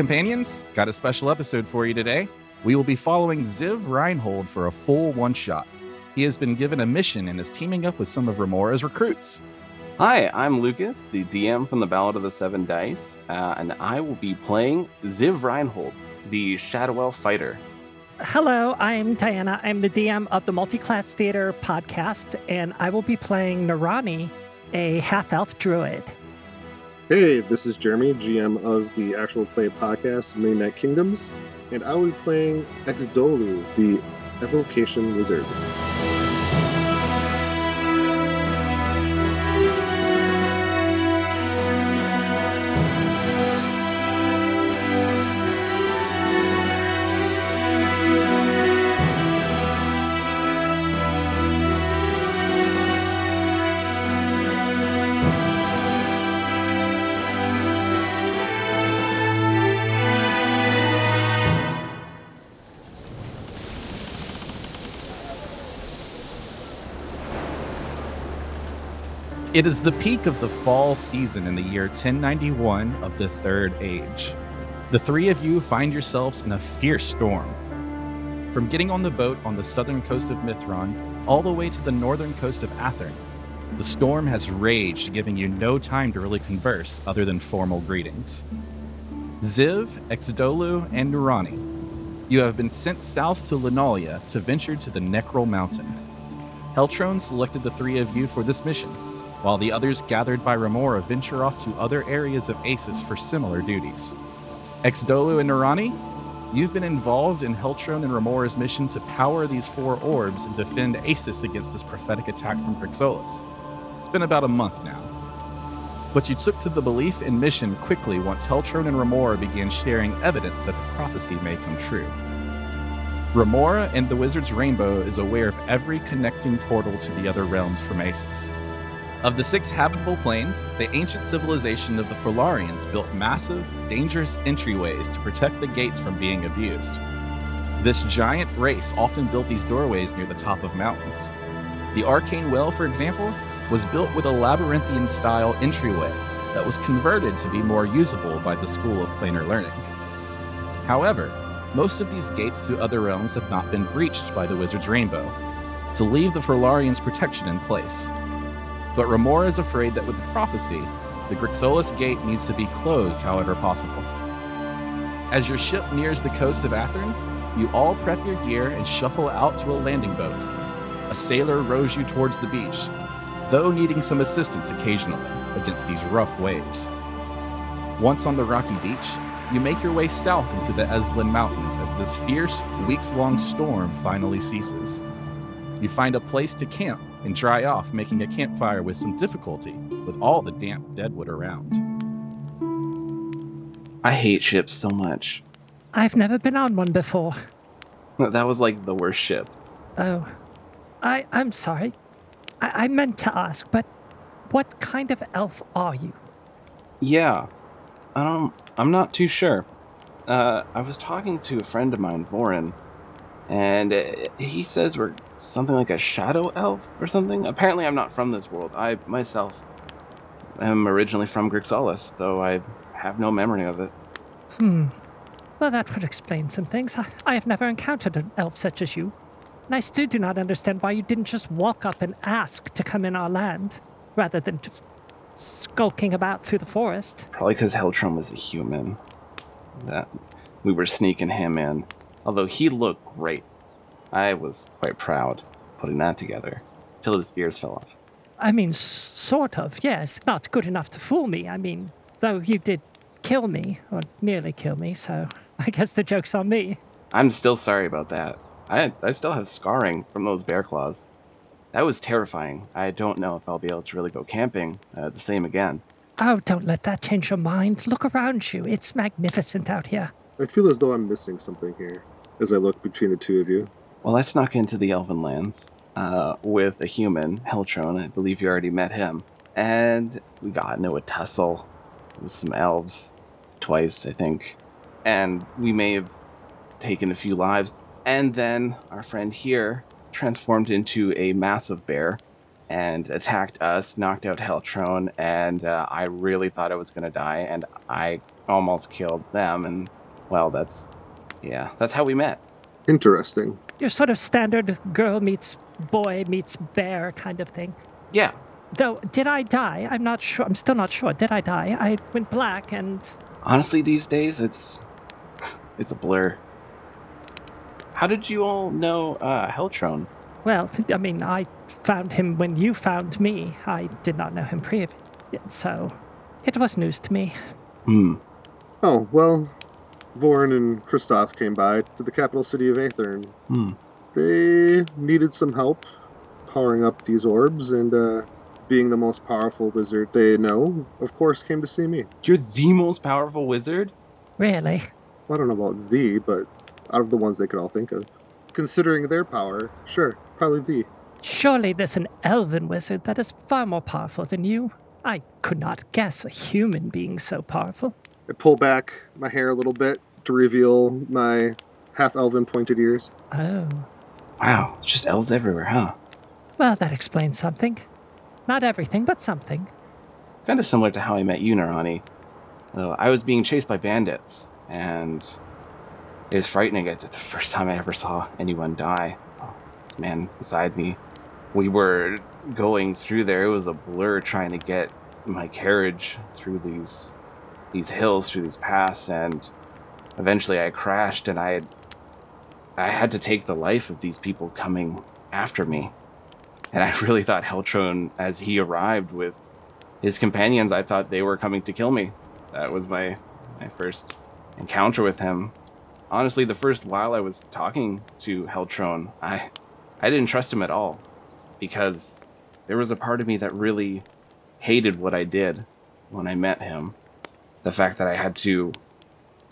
companions, got a special episode for you today. We will be following Ziv Reinhold for a full one shot. He has been given a mission and is teaming up with some of Remora's recruits. Hi, I'm Lucas, the DM from the Ballad of the Seven Dice, uh, and I will be playing Ziv Reinhold, the Shadow Elf fighter. Hello, I'm Diana. I'm the DM of the Multiclass Theater podcast, and I will be playing Narani, a half elf druid. Hey, this is Jeremy, GM of the actual play podcast, Midnight Kingdoms, and I will be playing Exdolu, the Evocation Wizard. It is the peak of the fall season in the year 1091 of the Third Age. The three of you find yourselves in a fierce storm. From getting on the boat on the southern coast of Mithron all the way to the northern coast of Athern, the storm has raged, giving you no time to really converse other than formal greetings. Ziv, Exdolu, and Narani, you have been sent south to Linalia to venture to the Necrol Mountain. Heltron selected the three of you for this mission, while the others gathered by Remora venture off to other areas of Asis for similar duties. Exdolu and Narani, you've been involved in Heltron and Remora's mission to power these four orbs and defend Asis against this prophetic attack from Grixolis. It's been about a month now. But you took to the belief in mission quickly once Heltron and Remora began sharing evidence that the prophecy may come true. Remora and the Wizard's Rainbow is aware of every connecting portal to the other realms from Asis. Of the six habitable planes, the ancient civilization of the Folarians built massive, dangerous entryways to protect the gates from being abused. This giant race often built these doorways near the top of mountains. The Arcane Well, for example, was built with a labyrinthian style entryway that was converted to be more usable by the School of Planar Learning. However, most of these gates to other realms have not been breached by the Wizard's Rainbow, to leave the Folarians' protection in place. But Remora is afraid that with the prophecy, the Grixolis gate needs to be closed however possible. As your ship nears the coast of Athern, you all prep your gear and shuffle out to a landing boat. A sailor rows you towards the beach, though needing some assistance occasionally against these rough waves. Once on the rocky beach, you make your way south into the Eslin Mountains as this fierce, weeks long storm finally ceases. You find a place to camp and dry off, making a campfire with some difficulty with all the damp deadwood around. I hate ships so much. I've never been on one before. That was like the worst ship. Oh, I, I'm sorry. I, I meant to ask, but what kind of elf are you? Yeah, um, I'm not too sure. Uh, I was talking to a friend of mine, Vorin, and uh, he says we're something like a shadow elf or something. Apparently, I'm not from this world. I myself am originally from Grixolis, though I have no memory of it. Hmm. Well, that would explain some things. I, I have never encountered an elf such as you. And I still do not understand why you didn't just walk up and ask to come in our land, rather than just skulking about through the forest. Probably because Heltron was a human. That we were sneaking him in. Although he looked great. I was quite proud putting that together. Till his ears fell off. I mean, s- sort of, yes. Not good enough to fool me. I mean, though you did kill me, or nearly kill me, so I guess the joke's on me. I'm still sorry about that. I I still have scarring from those bear claws. That was terrifying. I don't know if I'll be able to really go camping uh, the same again. Oh, don't let that change your mind. Look around you. It's magnificent out here. I feel as though I'm missing something here as I look between the two of you. Well, I snuck into the Elven lands uh, with a human, Heltron. I believe you already met him. And we got into a tussle with some elves twice, I think. And we may have taken a few lives. And then our friend here transformed into a massive bear and attacked us, knocked out Heltron, and uh, I really thought I was going to die. And I almost killed them, and well, that's yeah, that's how we met. Interesting. Your sort of standard girl meets boy meets bear kind of thing. Yeah, Though, did I die? I'm not sure. I'm still not sure. Did I die? I went black and. honestly, these days it's it's a blur. How did you all know uh, Heltron? Well, I mean, I found him when you found me. I did not know him previously, so it was news to me. Hmm. Oh, well, Vorin and Kristoff came by to the capital city of Athern. Hmm. They needed some help powering up these orbs, and uh, being the most powerful wizard they know, of course, came to see me. You're the most powerful wizard. Really? Well, I don't know about the, but out of the ones they could all think of. Considering their power, sure, probably the. Surely there's an elven wizard that is far more powerful than you. I could not guess a human being so powerful. I pull back my hair a little bit to reveal my half elven pointed ears. Oh. Wow, it's just elves everywhere, huh? Well, that explains something. Not everything, but something. Kind of similar to how I met you, Narani. Uh, I was being chased by bandits, and it was frightening. It's the first time I ever saw anyone die. This man beside me, we were going through there. It was a blur trying to get my carriage through these these hills, through these paths, and eventually I crashed, and I had I had to take the life of these people coming after me. And I really thought Heltron, as he arrived with his companions, I thought they were coming to kill me. That was my my first encounter with him. Honestly, the first while I was talking to Heltron, I I didn't trust him at all because there was a part of me that really hated what I did when I met him. The fact that I had to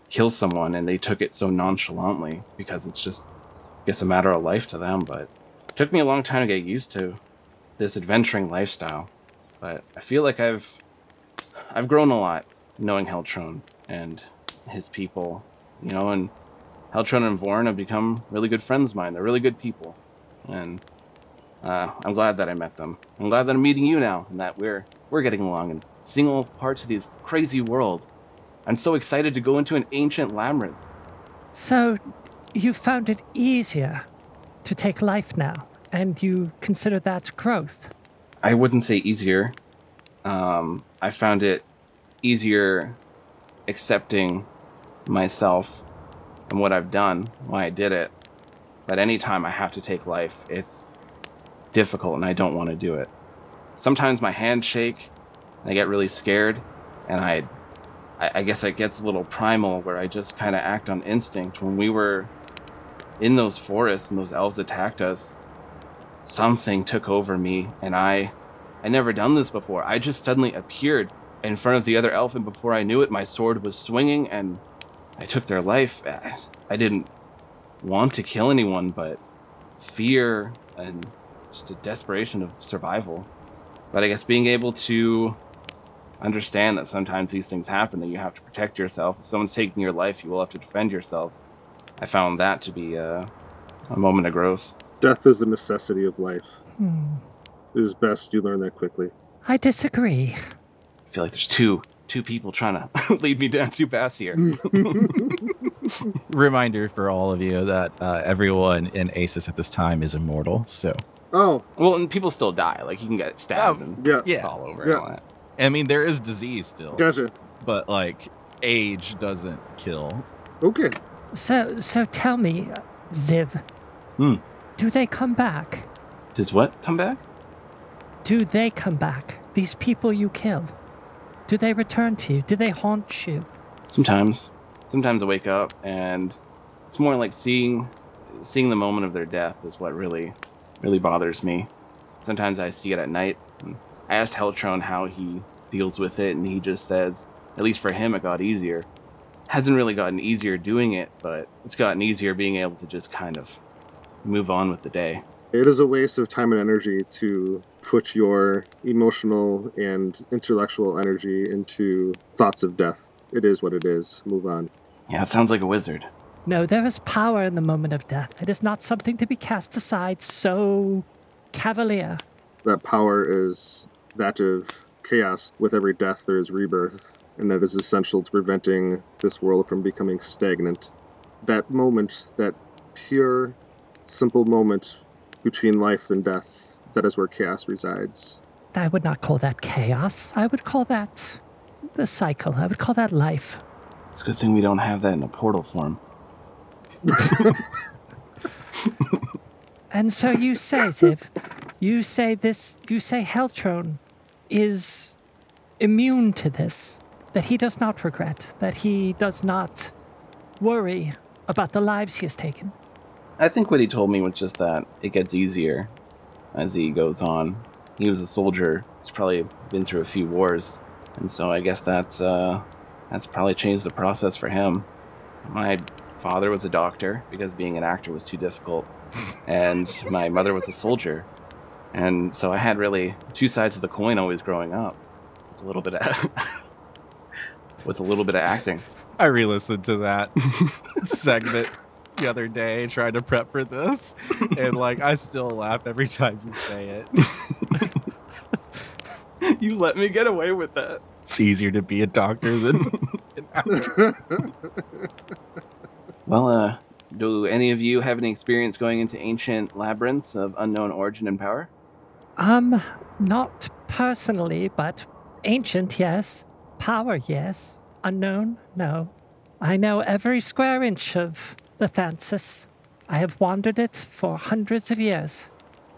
kill someone and they took it so nonchalantly because it's just I guess a matter of life to them, but it took me a long time to get used to this adventuring lifestyle. But I feel like I've I've grown a lot knowing Heltron and his people, you know, and Heltron and Vorin have become really good friends of mine. They're really good people, and uh, I'm glad that I met them. I'm glad that I'm meeting you now, and that we're we're getting along and seeing all parts of this crazy world. I'm so excited to go into an ancient labyrinth. So, you found it easier to take life now, and you consider that growth. I wouldn't say easier. Um, I found it easier accepting myself and what I've done, why I did it. But anytime I have to take life, it's difficult and I don't want to do it. Sometimes my hands shake I get really scared and I I, I guess it gets a little primal where I just kind of act on instinct. When we were in those forests and those elves attacked us, something took over me and I I never done this before. I just suddenly appeared in front of the other elf and before I knew it my sword was swinging and I took their life. I- I didn't want to kill anyone but fear and just a desperation of survival. But I guess being able to understand that sometimes these things happen that you have to protect yourself. If someone's taking your life, you will have to defend yourself. I found that to be uh, a moment of growth. Death is a necessity of life. Hmm. It is best you learn that quickly. I disagree. I feel like there's two two people trying to lead me down two paths here. Reminder for all of you that uh, everyone in Asis at this time is immortal. So, Oh, well, and people still die. Like you can get stabbed Oh, and yeah. yeah. fall over Yeah. and all that. I mean, there is disease still, Gotcha. but like age doesn't kill. Okay. So, so tell me, Ziv. Hmm. Do they come back? Does what come back? Do they come back? These people you killed. Do they return to you? Do they haunt you? Sometimes. Sometimes I wake up and it's more like seeing seeing the moment of their death is what really really bothers me. Sometimes I see it at night. And I asked Heltron how he deals with it and he just says, at least for him it got easier. Hasn't really gotten easier doing it, but it's gotten easier being able to just kind of move on with the day. It is a waste of time and energy to put your emotional and intellectual energy into thoughts of death. It is what it is. Move on. Yeah, it sounds like a wizard. No, there is power in the moment of death. It is not something to be cast aside so cavalier. That power is that of chaos. With every death, there is rebirth. and that is essential to preventing this world from becoming stagnant. That moment, that pure, simple moment between life and death, that is where chaos resides. I would not call that chaos. I would call that the cycle. I would call that life. It's a good thing we don't have that in a portal form. And so you say, Ziv, you say this, you say Heltron is immune to this, that he does not regret, that he does not worry about the lives he has taken. I think what he told me was just that it gets easier as he goes on. He was a soldier. He's probably been through a few wars, and so I guess that's uh, that's probably changed the process for him. My father was a doctor because being an actor was too difficult, and my mother was a soldier, and so I had really two sides of the coin always growing up. With a little bit of with a little bit of acting. I re-listened to that segment the other day trying to prep for this, and like I still laugh every time you say it. you let me get away with that. It's easier to be a doctor than an actor. Well, uh, do any of you have any experience going into ancient labyrinths of unknown origin and power? Um, not personally, but ancient, yes. Power, yes. Unknown, no. I know every square inch of Lathansis. I have wandered it for hundreds of years.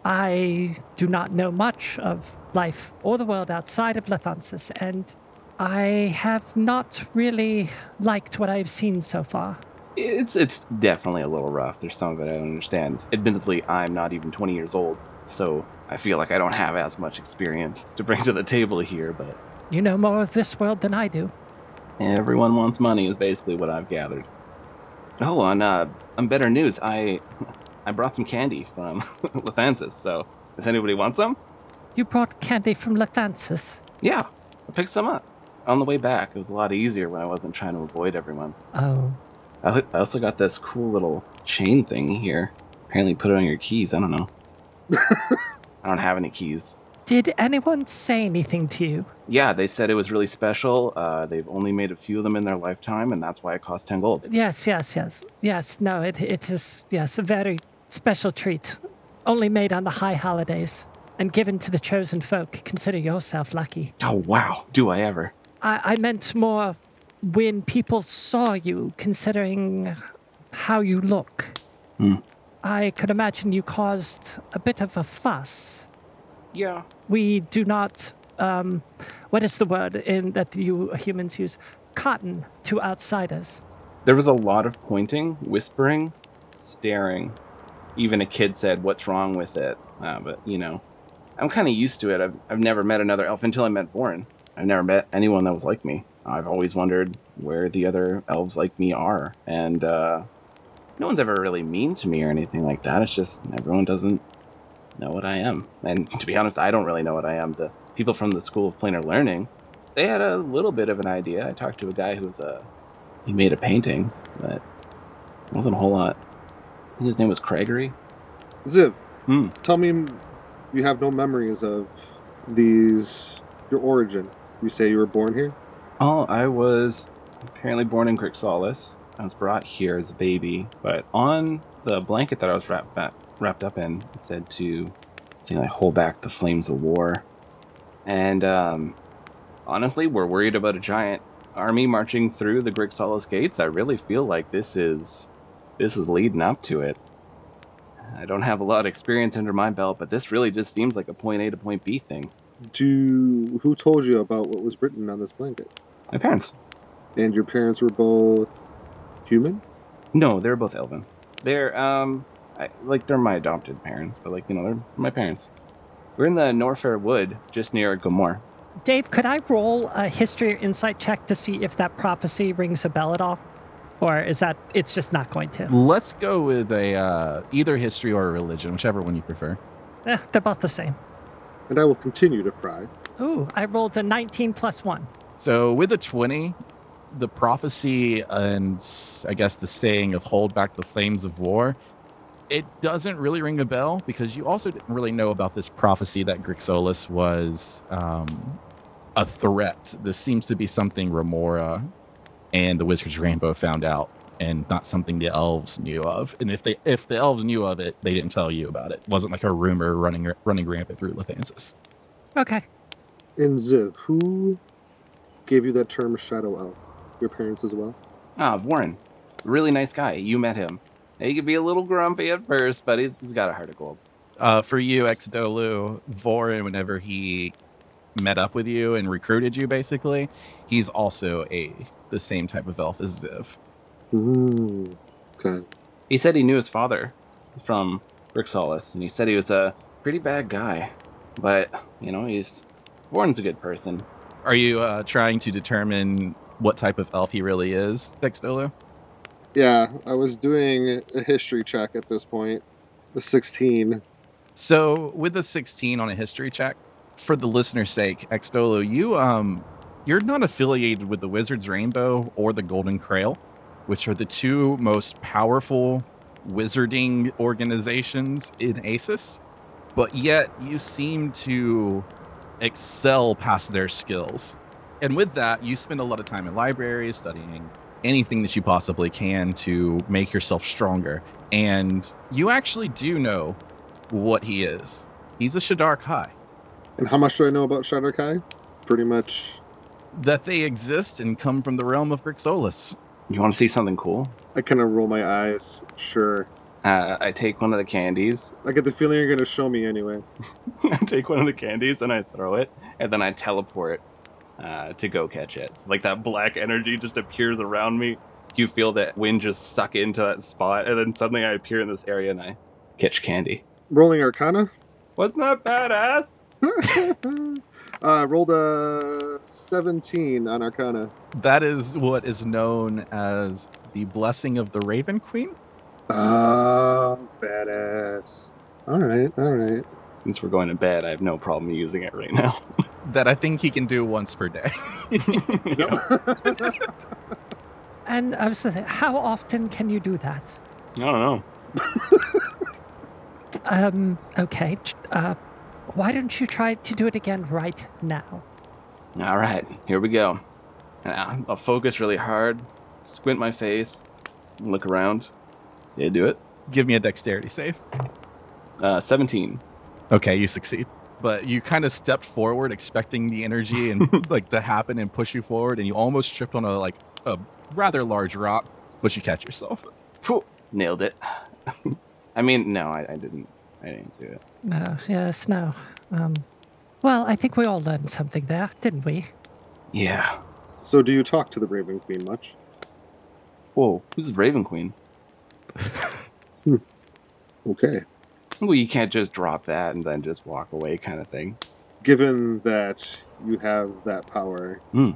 I do not know much of life or the world outside of Lathansis, and I have not really liked what I have seen so far. It's it's definitely a little rough. There's some of it I don't understand. Admittedly, I'm not even 20 years old, so I feel like I don't have as much experience to bring to the table here. But You know more of this world than I do. everyone wants money, is basically what I've gathered. Oh, on uh, on better news, I I brought some candy from Lathansis. So, does anybody want some? You brought candy from Lathansis. Yeah, I picked some up on the way back. It was a lot easier when I wasn't trying to avoid everyone. Oh, I I also got this cool little chain thing here. Apparently, put it on your keys. I don't know. I don't have any keys. did anyone say anything to you? Yeah, they said it was really special. Uh, they've only made a few of them in their lifetime, and that's why it cost 10 gold. Yes, yes, yes. Yes, no, it, it is, yes, a very special treat. Only made on the high holidays and given to the chosen folk. Consider yourself lucky. Oh, wow. Do I ever? I, I meant more when people saw you, considering how you look. Hmm. I could imagine you caused a bit of a fuss. Yeah. We do not, um, what is the word in that you humans use? Cotton to outsiders. There was a lot of pointing, whispering, staring. Even a kid said, What's wrong with it? Uh, but, you know, I'm kind of used to it. I've, I've never met another elf until I met Vorin. I've never met anyone that was like me. I've always wondered where the other elves like me are. And uh, no one's ever really mean to me or anything like that. It's just everyone doesn't know what I am. And to be honest, I don't really know what I am. The people from the School of Planar Learning, they had a little bit of an idea. I talked to a guy who was a he made a painting, but it wasn't a whole lot. I think his name was Craigery. Ziv, Hmm. tell me you have no memories of these, your origin. You say you were born here? Oh, I was apparently born in Grixolis. I was brought here as a baby, but on the blanket that I was wrapped back, wrapped up in, it said to, I think, like hold back the flames of war. And um, honestly, we're worried about a giant army marching through the Grixolis gates. I really feel like this is this is leading up to it. I don't have a lot of experience under my belt, but this really just seems like a point A to point B thing. Do who told you about what was written on this blanket? My parents. And your parents were both human? No, they're both Elven. They're um, I, like they're my adopted parents, but like you know they're my parents. We're in the Norfair Wood, just near Gomor. Dave, could I roll a history or insight check to see if that prophecy rings a bell at all? Or is that it's just not going to? Let's go with a uh, either history or a religion, whichever one you prefer. Eh, they're both the same. And I will continue to pry. Ooh, I rolled a 19 plus 1. So with a 20, the prophecy and I guess the saying of hold back the flames of war, it doesn't really ring a bell because you also didn't really know about this prophecy that Grixolis was um, a threat. This seems to be something Remora and the Wizard's Rainbow found out, and not something the elves knew of. And if they if the elves knew of it, they didn't tell you about it. It wasn't like a rumor running running rampant through Lathansis. Okay. And Ziv, who gave you that term shadow elf? Your parents as well? Ah, Vorin. Really nice guy. You met him. He could be a little grumpy at first, but he's, he's got a heart of gold. Uh, for you, Exdolu, Vorin, whenever he met up with you and recruited you, basically, he's also a the same type of elf as Ziv. Mm, okay. He said he knew his father from Grixolis, and he said he was a pretty bad guy. But, you know, he's. Vorin's a good person. Are you uh, trying to determine what type of elf he really is, Exdolu? Yeah, I was doing a history check at this point. The 16. So, with the 16 on a history check, for the listener's sake, Exdolu, you um, you're not affiliated with the Wizard's Rainbow or the Golden Krail, which are the two most powerful wizarding organizations in Asis, but yet you seem to excel past their skills. And with that, you spend a lot of time in libraries studying anything that you possibly can to make yourself stronger. And you actually do know what he is. He's a Shadar Kai. And how much do I know about Shadar Kai? Pretty much. That they exist and come from the realm of Grixolis. You want to see something cool? I kind of roll my eyes. Sure. Uh, I take one of the candies. I get the feeling you're going to show me anyway. I take one of the candies and I throw it, and then I teleport uh, to go catch it. So, like that black energy just appears around me. You feel that wind just suck into that spot, and then suddenly I appear in this area and I catch candy. Rolling Arcana. Wasn't that badass? uh, rolled a 17 on Arcana. That is what is known as the blessing of the Raven Queen. Ah, badass. All right, all right. Since we're going to bed, I have no problem using it right now. That I think he can do once per day. And I was thinking, how often can you do that? I don't know. Um, okay. Uh, why don't you try to do it again right now? All right, here we go. And I- I'll focus really hard, squint my face, look around. Did I do it? Give me a dexterity save. Uh, 17. Okay, you succeed. But you kind of stepped forward, expecting the energy and like to happen and push you forward, and you almost tripped on a like a rather large rock, but you catch yourself. Phew, nailed it. I mean, no, I, I didn't. I didn't do it. No, yes, no. Um, well, I think we all learned something there, didn't we? Yeah. So, do you talk to the Raven Queen much? Whoa, who's the Raven Queen? Okay. Well, you can't just drop that and then just walk away, kind of thing. Given that you have that power, Hmm.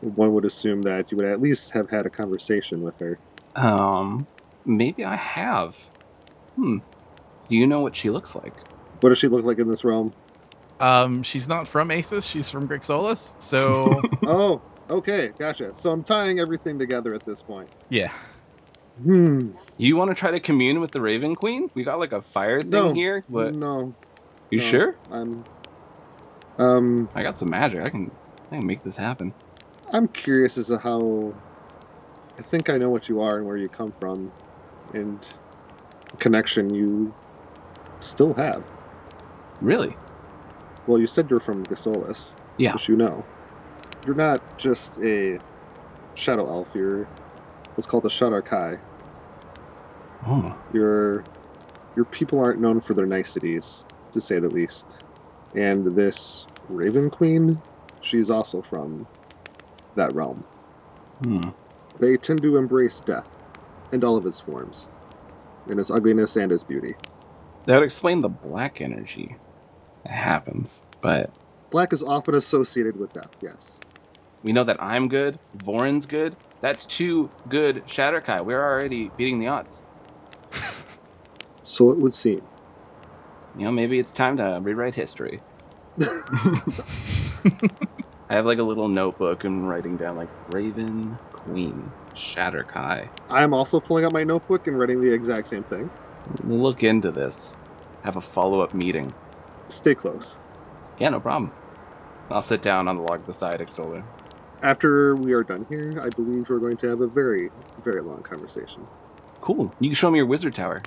one would assume that you would at least have had a conversation with her. Um, maybe I have. Hmm. Do you know what she looks like? What does she look like in this realm? Um, she's not from Asis, she's from Grixolis. So oh, okay, gotcha. So I'm tying everything together at this point. yeah. Hmm. You want to try to commune with the Raven Queen? We got like a fire thing No. here. What? No. You no, sure? I'm. Um, I got some magic. I can. I can make this happen. I'm curious as to how. I think I know what you are and where you come from, and the connection you still have. Really? Well, you said you're from Gasolis. Yeah. Which you know. You're not just a shadow elf. You're what's called a Shadar Kai. Oh. Your your people aren't known for their niceties, to say the least. And this Raven Queen, she's also from that realm. Hmm. They tend to embrace death and all of its forms, in its ugliness and its beauty. That would explain the black energy that happens. But Black is often associated with death, yes. we know that I'm good. Vorin's good. That's two good Shadar Kai. We're already beating the odds. So it would seem. You know, maybe it's time to rewrite history. I have like a little notebook and writing down like Raven, Queen, Shadar Kai. I'm also pulling out my notebook and writing the exact same thing. Look into this. Have a follow up meeting. Stay close. Yeah, no problem. I'll sit down on the log beside Exdolu. After we are done here, I believe we're going to have a very, very long conversation. Cool. You can show me your wizard tower.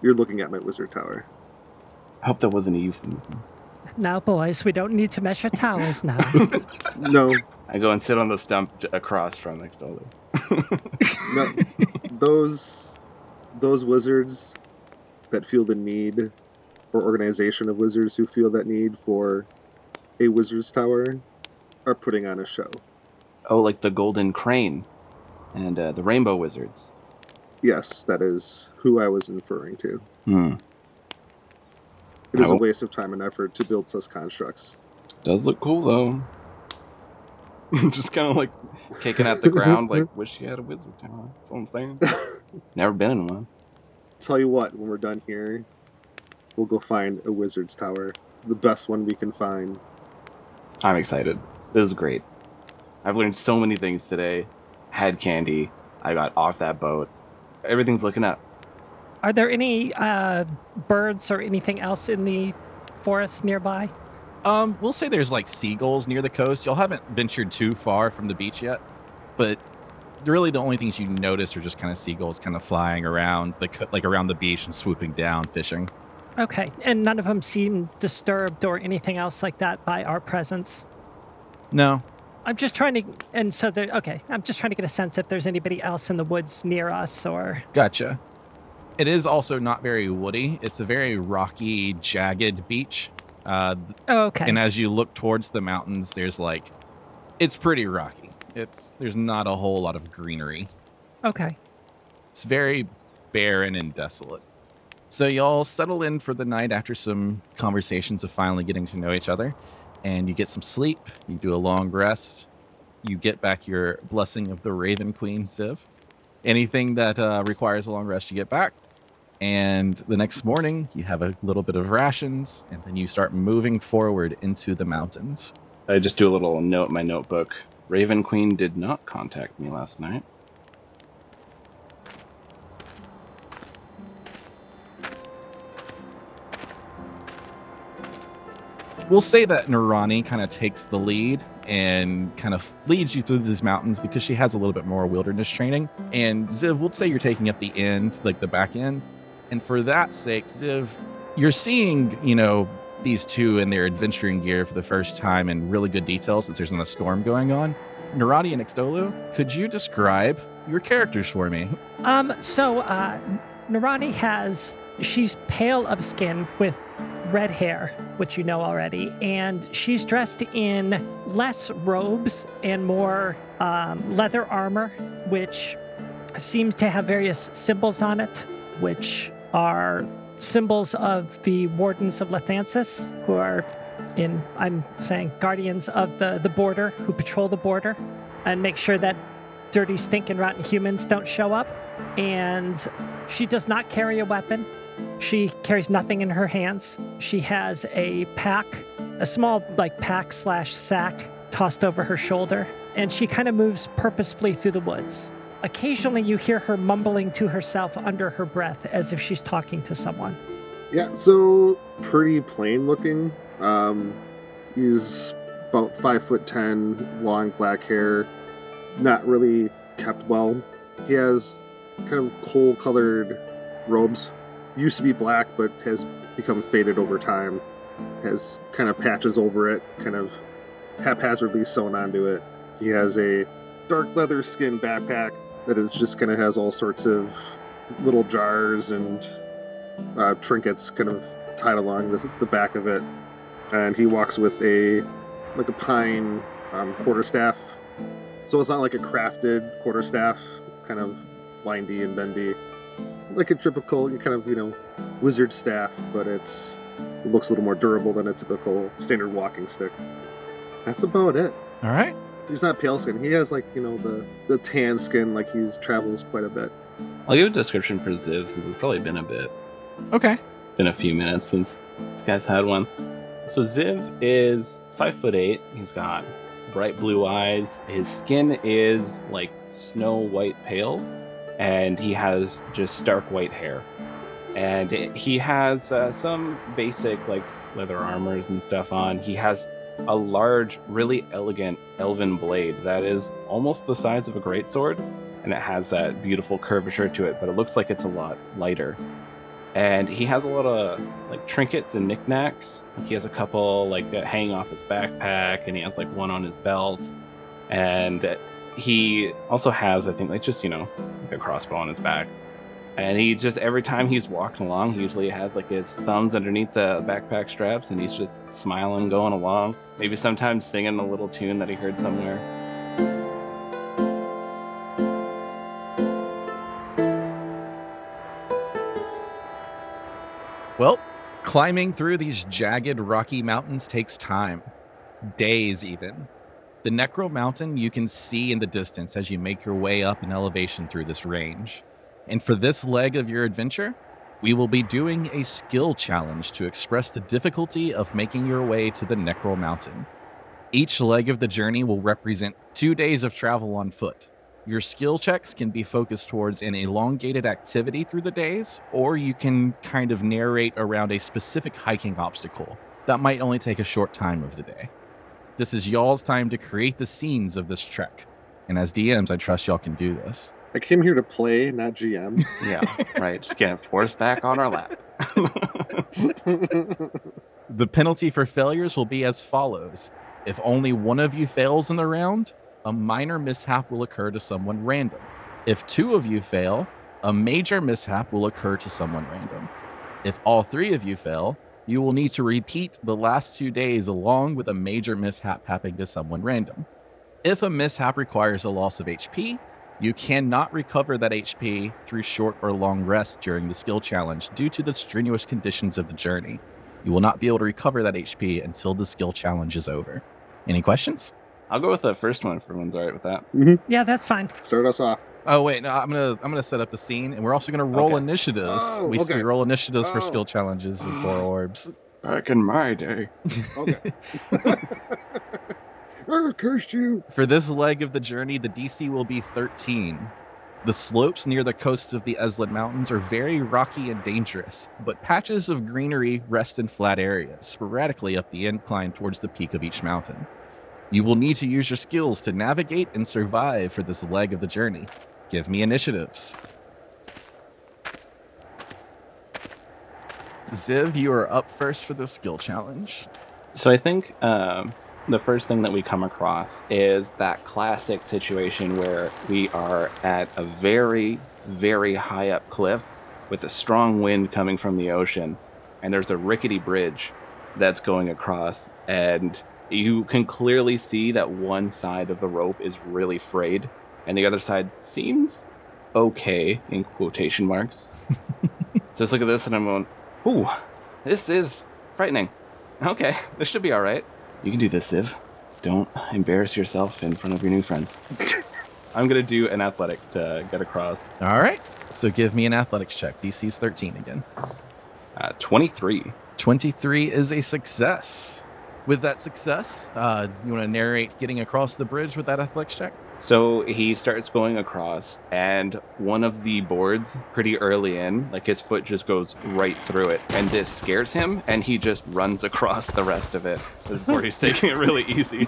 You're looking at my wizard tower. I hope that wasn't a euphemism. Now, boys, we don't need to measure towers now. No, I go and sit on the stump across from Exdolu. no, those those wizards that feel the need, or organization of wizards who feel that need for a wizard's tower, are putting on a show. Oh, like the Golden Crane and uh, the Rainbow Wizards. Yes, that is who I was referring to. Hmm. It is a waste of time and effort to build such constructs. Does look cool though. Just kind of like kicking at the ground, like wish you had a wizard tower. That's what I'm saying. Never been in one. Tell you what, when we're done here, we'll go find a wizard's tower, the best one we can find. I'm excited. This is great. I've learned so many things today. Had candy. I got off that boat. Everything's looking up. Are there any uh, birds or anything else in the forest nearby? Um, we'll say there's like seagulls near the coast. Y'all haven't ventured too far from the beach yet, but really the only things you notice are just kind of seagulls kind of flying around the co- like around the beach and swooping down fishing. Okay, and none of them seem disturbed or anything else like that by our presence. No, I'm just trying to, and so there. Okay, I'm just trying to get a sense if there's anybody else in the woods near us, or gotcha. It is also not very woody. It's a very rocky, jagged beach. Uh, oh, okay, and as you look towards the mountains, there's like, it's pretty rocky. It's there's not a whole lot of greenery. okay. It's very barren and desolate. So y'all settle in for the night after some conversations of finally getting to know each other, and you get some sleep. You do a long rest. You get back your blessing of the Raven Queen, Ziv. Anything that uh, requires a long rest, you get back. And the next morning, you have a little bit of rations, and then you start moving forward into the mountains. I just do a little note in my notebook. Raven Queen did not contact me last night. We'll say that Narani kind of takes the lead and kind of leads you through these mountains because she has a little bit more wilderness training. And Ziv, we'll say you're taking up the end, like the back end. And for that sake, Ziv, you're seeing, you know, these two in their adventuring gear for the first time in really good detail since there's not a storm going on. Narani and Exdolu, could you describe your characters for me? Um, so uh, Narani has she's pale of skin with red hair, which you know already, and she's dressed in less robes and more um, leather armor, which seems to have various symbols on it, which are symbols of the wardens of Lathansis, who are in I'm saying guardians of the the border, who patrol the border and make sure that dirty, stinking, rotten humans don't show up. And she does not carry a weapon. She carries nothing in her hands. She has a pack, a small like pack slash sack tossed over her shoulder, and she kind of moves purposefully through the woods. Occasionally, you hear her mumbling to herself under her breath as if she's talking to someone. Yeah, so pretty plain looking. Um, he's about five foot ten, long black hair, not really kept well. He has kind of coal colored robes. Used to be black, but has become faded over time. Has kind of patches over it, kind of haphazardly sewn onto it. He has a dark leather skin backpack that is just kind of has all sorts of little jars and uh, trinkets kind of tied along the, the back of it, and he walks with a like a pine um, quarterstaff. So it's not like a crafted quarterstaff. It's kind of windy and bendy, like a typical you kind of you know wizard staff, but it's it looks a little more durable than a typical standard walking stick. That's about it. All right. He's not pale skin. He has like you know the the tan skin, like he's travels quite a bit. I'll give a description for Ziv since it's probably been a bit. Okay. been a few minutes since this guy's had one. So Ziv is five foot eight. He's got bright blue eyes. His skin is like snow white pale, and he has just stark white hair. and it, he has uh, some basic like leather armors and stuff on. He has a large, really elegant elven blade that is almost the size of a greatsword, and it has that beautiful curvature to it, but it looks like it's a lot lighter. And he has a lot of like trinkets and knickknacks. He has a couple like hanging off his backpack, and he has like one on his belt. And he also has, I think, like just you know, like a crossbow on his back. And he just every time he's walking along, he usually has like his thumbs underneath the backpack straps, and he's just smiling, going along. Maybe sometimes singing a little tune that he heard somewhere. Well, climbing through these jagged rocky mountains takes time, days even. The Necro Mountain you can see in the distance as you make your way up in elevation through this range. And for this leg of your adventure, we will be doing a skill challenge to express the difficulty of making your way to the Necro Mountain. Each leg of the journey will represent two days of travel on foot. Your skill checks can be focused towards an elongated activity through the days, or you can kind of narrate around a specific hiking obstacle that might only take a short time of the day. This is y'all's time to create the scenes of this trek. And as DMs, I trust y'all can do this. I came here to play, not GM. Yeah, right. Just getting forced back on our lap. The penalty for failures will be as follows If only one of you fails in the round, a minor mishap will occur to someone random. If two of you fail, a major mishap will occur to someone random. If all three of you fail, you will need to repeat the last two days along with a major mishap happening to someone random. If a mishap requires a loss of HP, you cannot recover that HP through short or long rest during the skill challenge due to the strenuous conditions of the journey. You will not be able to recover that HP until the skill challenge is over. Any questions? I'll go with the first one if everyone's all right with that. Mm-hmm. Yeah, that's fine. Start us off. Oh wait, no, I'm gonna I'm gonna set up the scene, and we're also gonna roll Okay. initiatives. Oh, we, okay. we roll initiatives for Oh. skill challenges and four orbs. Back in my day. Okay. oh, cursed you. For this leg of the journey, the DC will be 13. The slopes near the coast of the Eslin Mountains are very rocky and dangerous, but patches of greenery rest in flat areas, sporadically up the incline towards the peak of each mountain. You will need to use your skills to navigate and survive for this leg of the journey. Give me initiatives. Ziv, you are up first for the skill challenge. So I think um, the first thing that we come across is that classic situation where we are at a very, very high up cliff with a strong wind coming from the ocean, and there's a rickety bridge that's going across, and you can clearly see that one side of the rope is really frayed, and the other side seems okay in quotation marks. so just look at this, and I'm going, "Ooh, this is frightening." Okay, this should be all right. You can do this, Ziv. Don't embarrass yourself in front of your new friends. I'm gonna do an athletics to get across. All right. So give me an athletics check. DC's 13 again. Uh, 23. 23 is a success. With that success, uh, you want to narrate getting across the bridge with that athletics check? So he starts going across, and one of the boards, pretty early in, like his foot just goes right through it, and this scares him, and he just runs across the rest of it before he's taking it really easy.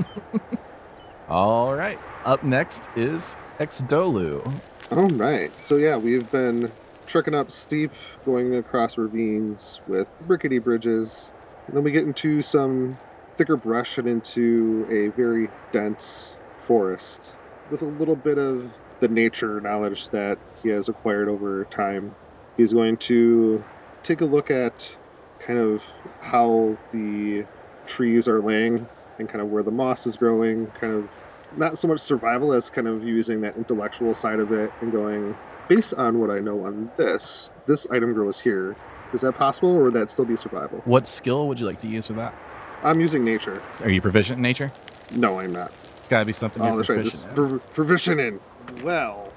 All right. Up next is Exdolu. All right. So yeah, we've been trekking up steep, going across ravines with rickety bridges. And then we get into some thicker brush and into a very dense forest with a little bit of the nature knowledge that he has acquired over time. He's going to take a look at kind of how the trees are laying and kind of where the moss is growing, kind of not so much survival as kind of using that intellectual side of it and going based on what I know on this, this item grows here. Is that possible, or would that still be survival? What skill would you like to use for that? I'm using nature. Are you proficient in nature? No, I'm not. It's got to be something Oh, that's right. This proficient in. pro- proficient in. Well,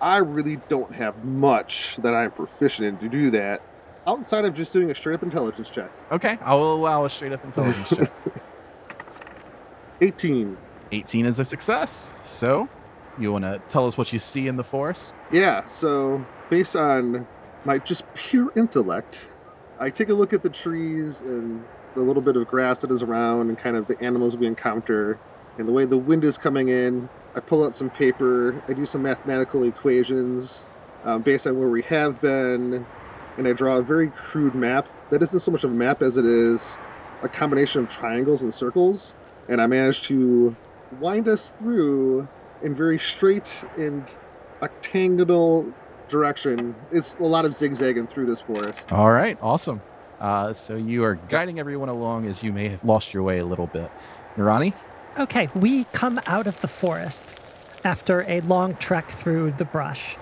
I really don't have much that I'm proficient in to do that. Outside of just doing a straight up intelligence check. Okay, I will allow a straight up intelligence check. 18. 18 is a success. So, you want to tell us what you see in the forest? Yeah, so based on my just pure intellect, I take a look at the trees and the little bit of grass that is around and kind of the animals we encounter and the way the wind is coming in. I pull out some paper, I do some mathematical equations um, based on where we have been, and I draw a very crude map that isn't so much of a map as it is a combination of triangles and circles. And I manage to wind us through in very straight and octagonal direction. It's a lot of zigzagging through this forest. All right, awesome. Uh, so you are guiding everyone along as you may have lost your way a little bit. Narani? Okay, we come out of the forest after a long trek through the brush,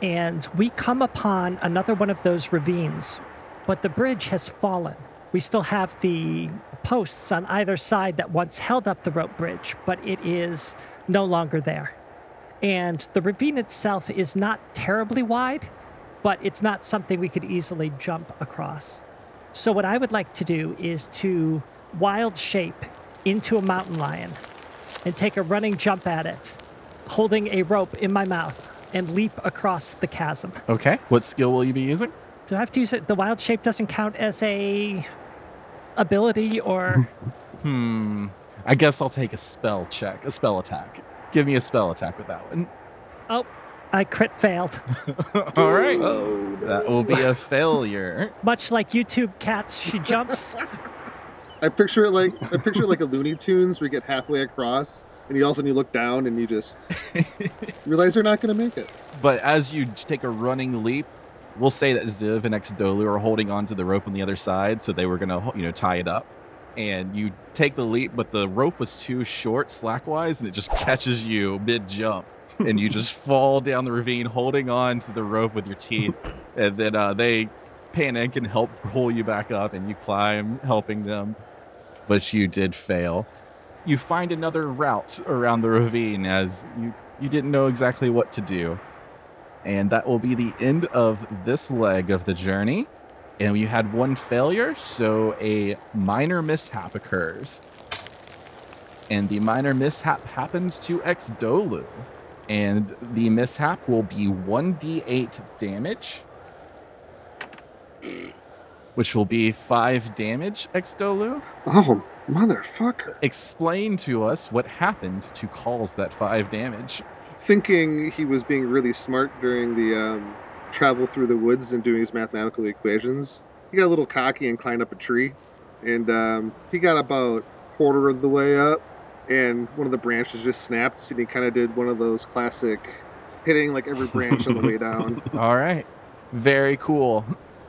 and we come upon another one of those ravines, but the bridge has fallen. We still have the posts on either side that once held up the rope bridge, but it is no longer there. And the ravine itself is not terribly wide, but it's not something we could easily jump across. So, what I would like to do is to wild shape into a mountain lion and take a running jump at it, holding a rope in my mouth, and leap across the chasm. Okay. What skill will you be using? Do I have to use it? The wild shape doesn't count as a ability or. Hmm. I guess I'll take a spell check, a spell attack. Give me a spell attack with that one. Oh, I crit failed. All right. Oh, That will be a failure. Much like YouTube cats, she jumps. I picture it like I picture it like a Looney Tunes where you get halfway across and you all of a sudden you look down and you just realize you're not going to make it. But as you take a running leap, we'll say that Ziv and Exdolu are holding onto the rope on the other side, so they were gonna, you know, tie it up. And you take the leap, but the rope was too short slackwise, and it just catches you mid jump, and you just fall down the ravine, holding on to the rope with your teeth. And then uh, they panic and help pull you back up, and you climb, helping them. But you did fail. You find another route around the ravine as you you didn't know exactly what to do. And that will be the end of this leg of the journey. And you had one failure, so a minor mishap occurs. And the minor mishap happens to Exdolu. And the mishap will be 1d8 damage, which will be 5 damage, Exdolu. Oh, motherfucker. Explain to us what happened to cause that 5 damage. Thinking he was being really smart during the um, travel through the woods and doing his mathematical equations, he got a little cocky and climbed up a tree. And um, he got about quarter of the way up, and one of the branches just snapped, and he kind of did one of those classic hitting like every branch on the way down. All right. Very cool.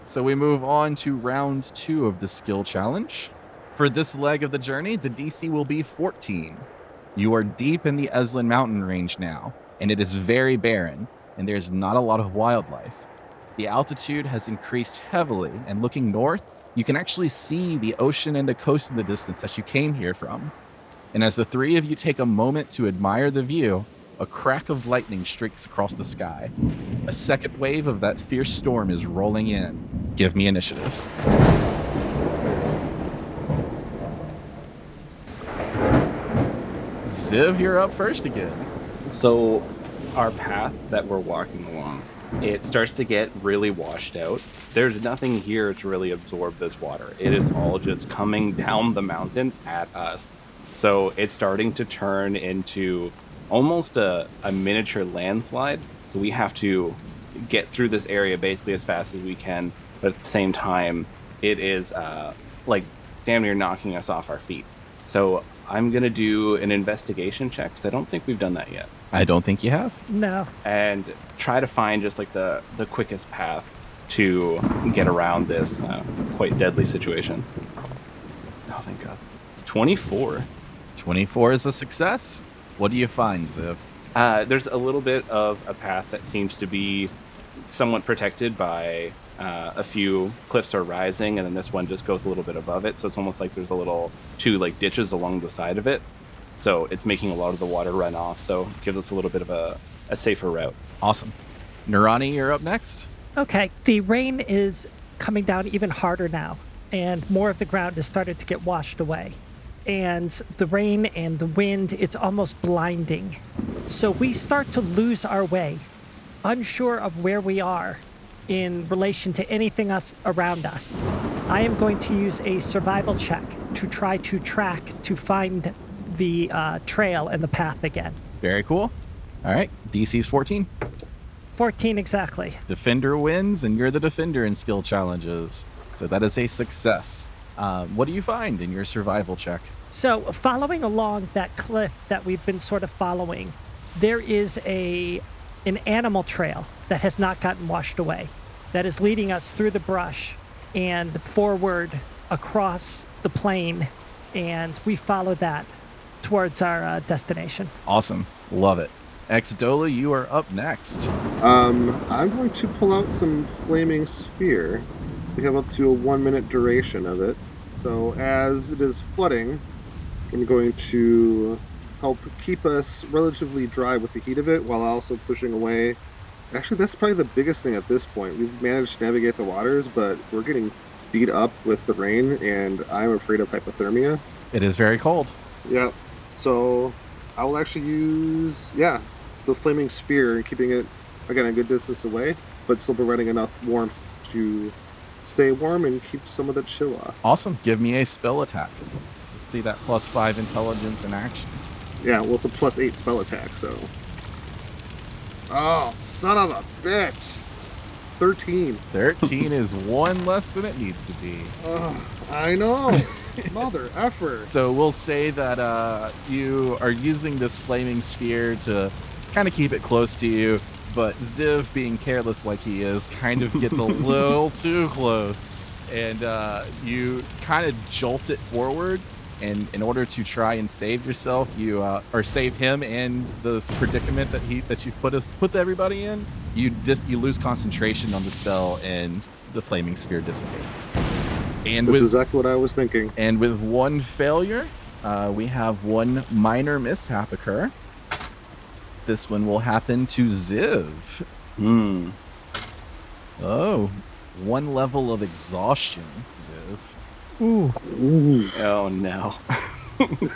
So we move on to round two of the skill challenge. For this leg of the journey, the DC will be 14. You are deep in the Eslin mountain range now, and it is very barren, and there's not a lot of wildlife. The altitude has increased heavily, and looking north, you can actually see the ocean and the coast in the distance that you came here from. And as the three of you take a moment to admire the view, a crack of lightning streaks across the sky. A second wave of that fierce storm is rolling in. Give me initiatives. Ziv, you're up first again. So, our path that we're walking along, it starts to get really washed out. There's nothing here to really absorb this water. It is all just coming down the mountain at us. So, it's starting to turn into almost a, a miniature landslide. So, we have to get through this area basically as fast as we can, but at the same time, it is uh, like damn near knocking us off our feet. So, I'm gonna do an investigation check because I don't think we've done that yet I don't think you have. No. and try to find just like the the quickest path to get around this uh, quite deadly situation. Oh, thank God. 24. 24 is a success. What do you find, Ziv? Uh, there's a little bit of a path that seems to be somewhat protected by uh, a few cliffs are rising, and then this one just goes a little bit above it. So it's almost like there's a little two like ditches along the side of it. So it's making a lot of the water run off. So it gives us a little bit of a, a safer route. Awesome. Narani, you're up next. Okay, the rain is coming down even harder now, and more of the ground has started to get washed away. And the rain and the wind, it's almost blinding. So we start to lose our way, unsure of where we are. in relation to anything us around us. I am going to use a survival check to try to track to find the uh, trail and the path again. Very cool. All right, DC's 14. 14 exactly. Defender wins, and you're the defender in skill challenges. So that is a success. Um, what do you find in your survival check? So, following along that cliff that we've been sort of following, there is a an animal trail that has not gotten washed away that is leading us through the brush and forward across the plain and we follow that towards our uh, destination. Awesome. Love it. Exdolu, you are up next. Um, I'm going to pull out some flaming sphere. We have up to a one minute duration of it. So as it is flooding, I'm going to help keep us relatively dry with the heat of it while also pushing away. Actually, that's probably the biggest thing at this point. We've managed to navigate the waters, but we're getting beat up with the rain, and I'm afraid of hypothermia. It is very cold. Yep. So I will actually use, yeah, the flaming sphere and keeping it, again, a good distance away, but still providing enough warmth to stay warm and keep some of the chill off. Awesome. Give me a spell attack. Let's see that plus five intelligence in action. Yeah, well, it's a plus eight spell attack, so. Oh, son of a bitch! 13. 13 is one less than it needs to be. Oh, I know! Mother effer! So we'll say that uh, you are using this flaming sphere to kind of keep it close to you, but Ziv, being careless like he is, kind of gets a little too close, and uh, you kind of jolt it forward. And in order to try and save yourself, you uh, or save him and the predicament that he that you've put us put everybody in, you just you lose concentration on the spell, and the flaming sphere dissipates. And This with is exactly what I was thinking. and with one failure, uh, we have one minor mishap occur. This one will happen to Ziv. Hmm. Oh, one level of exhaustion, Ziv. Ooh, Oh no.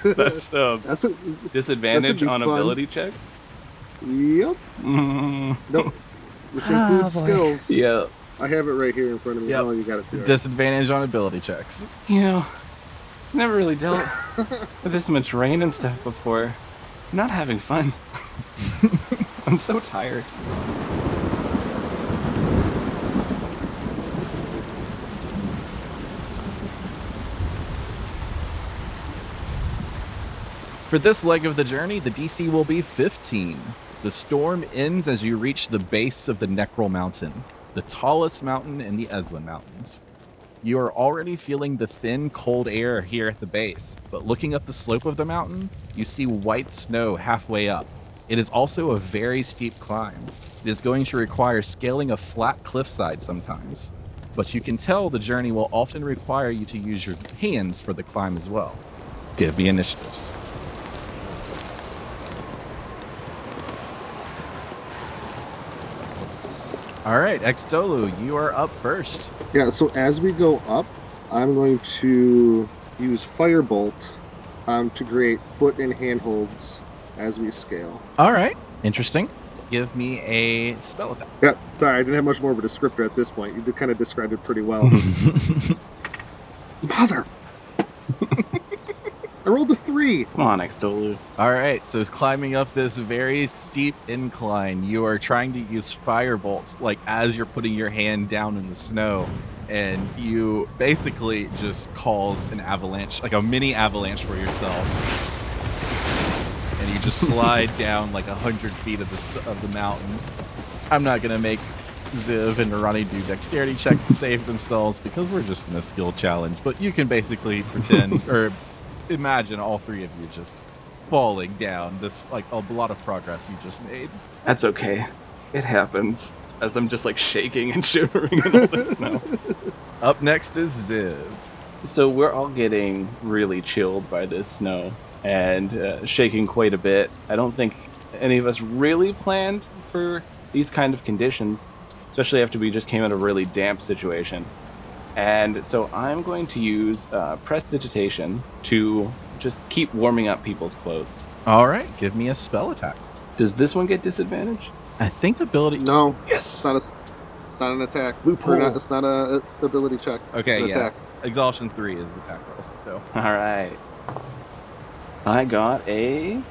That's a That's it. disadvantage be on fun. ability checks. Yep. Mm, Nope. Which Ah, includes boy. skills. yeah. I have it right here in front of me. Yep. Oh, you got it too. right. Disadvantage on ability checks. You know, never really dealt with this much rain and stuff before. Not having fun. I'm so tired. For this leg of the journey, the DC will be 15. The storm ends as you reach the base of the Necrol Mountain, the tallest mountain in the Eslin Mountains. You are already feeling the thin, cold air here at the base, but looking up the slope of the mountain, you see white snow halfway up. It is also a very steep climb. It is going to require scaling a flat cliffside sometimes, but you can tell the journey will often require you to use your hands for the climb as well. Give me initiatives. All right, Exdolu, you are up first. Yeah, so as we go up, I'm going to use Firebolt um, to create foot and handholds as we scale. All right, interesting. Give me a spell effect. Yeah, sorry, I didn't have much more of a descriptor at this point. You kind of described it pretty well. Mother! I rolled a three. Come on, Exdolu. All right, so it's climbing up this very steep incline. You are trying to use firebolt, like as you're putting your hand down in the snow, and you basically just cause an avalanche, like a mini avalanche for yourself. And you just slide down like a hundred feet of the of the mountain. I'm not gonna make Ziv and Ronnie do dexterity checks to save themselves because we're just in a skill challenge. But you can basically pretend or imagine all three of you just falling down this like a lot of progress you just made. That's okay. It happens. As I'm just like shaking and shivering in all the snow. Up next is Ziv. So we're all getting really chilled by this snow and uh, shaking quite a bit. I don't think any of us really planned for these kind of conditions, especially after we just came out of a really damp situation. And so I'm going to use uh, prestidigitation to just keep warming up people's clothes. All right, give me a spell attack. Does this one get disadvantage? I think ability. No, Yes. it's Yes. not a, it's It's not an attack. Loophole. Or not, it's not a, a ability check. Okay, it's an yeah. attack. Exhaustion three is attack rolls. So All right. I got a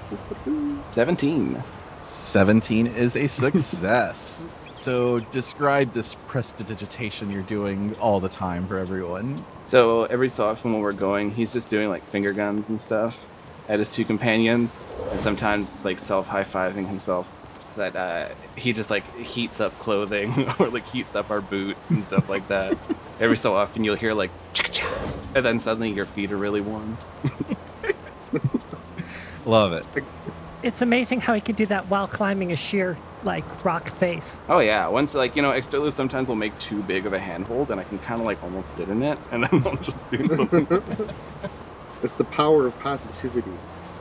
17. 17 is a success. so describe this prestidigitation you're doing all the time for everyone. So every so often when we're going, he's just doing like finger guns and stuff at his two companions, and sometimes like self high fiving himself. So that uh, he just like heats up clothing or like heats up our boots and stuff like that. Every so often you'll hear like, "Chicka-cha," and then suddenly your feet are really warm. Love it. It's amazing how he can do that while climbing a sheer, like, rock face. Oh yeah, once like you know, Exdolu sometimes will make too big of a handhold, and I can kind of like almost sit in it, and then I'll just do something. It's the power of positivity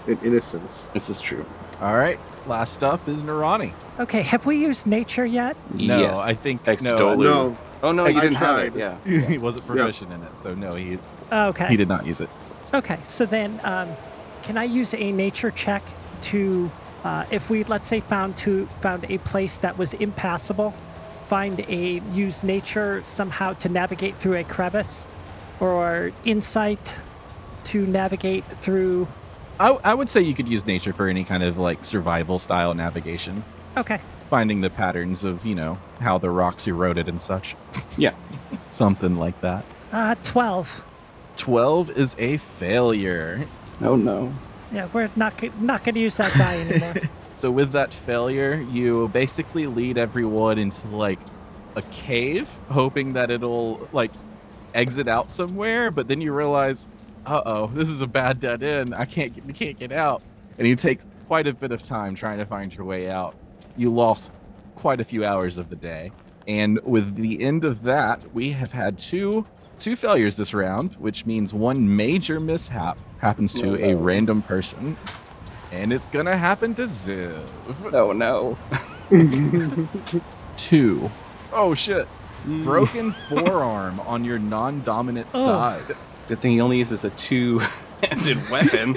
and innocence. this is true. All right. Last up is Narani. Okay, have we used nature yet? No, yes. I think Exdolu. no. No, Oh no, I- you I didn't have it. tried. Yeah. he wasn't proficient in it, so no, he Okay. he did not use it. Okay, so then um, can I use a nature check to, uh, if we let's say found to found a place that was impassable, find a use nature somehow to navigate through a crevice, or insight to navigate through. I, I would say you could use nature for any kind of like survival style navigation, Okay, finding the patterns of you know how the rocks eroded and such, Yeah. something like that. uh, twelve. Twelve is a failure. Oh no. Yeah, we're not not going to use that guy anymore. So with that failure, you basically lead everyone into like a cave, hoping that it'll like exit out somewhere. But then you realize, uh oh, this is a bad dead end. I can't get, you can't get out, and you take quite a bit of time trying to find your way out. You lost quite a few hours of the day, and with the end of that, we have had two two failures this round, which means one major mishap happens to a random person. And it's gonna happen to Ziv. Oh no. Two. Oh shit. Broken forearm on your non dominant Oh. side. Good thing he only uses a two-handed weapon.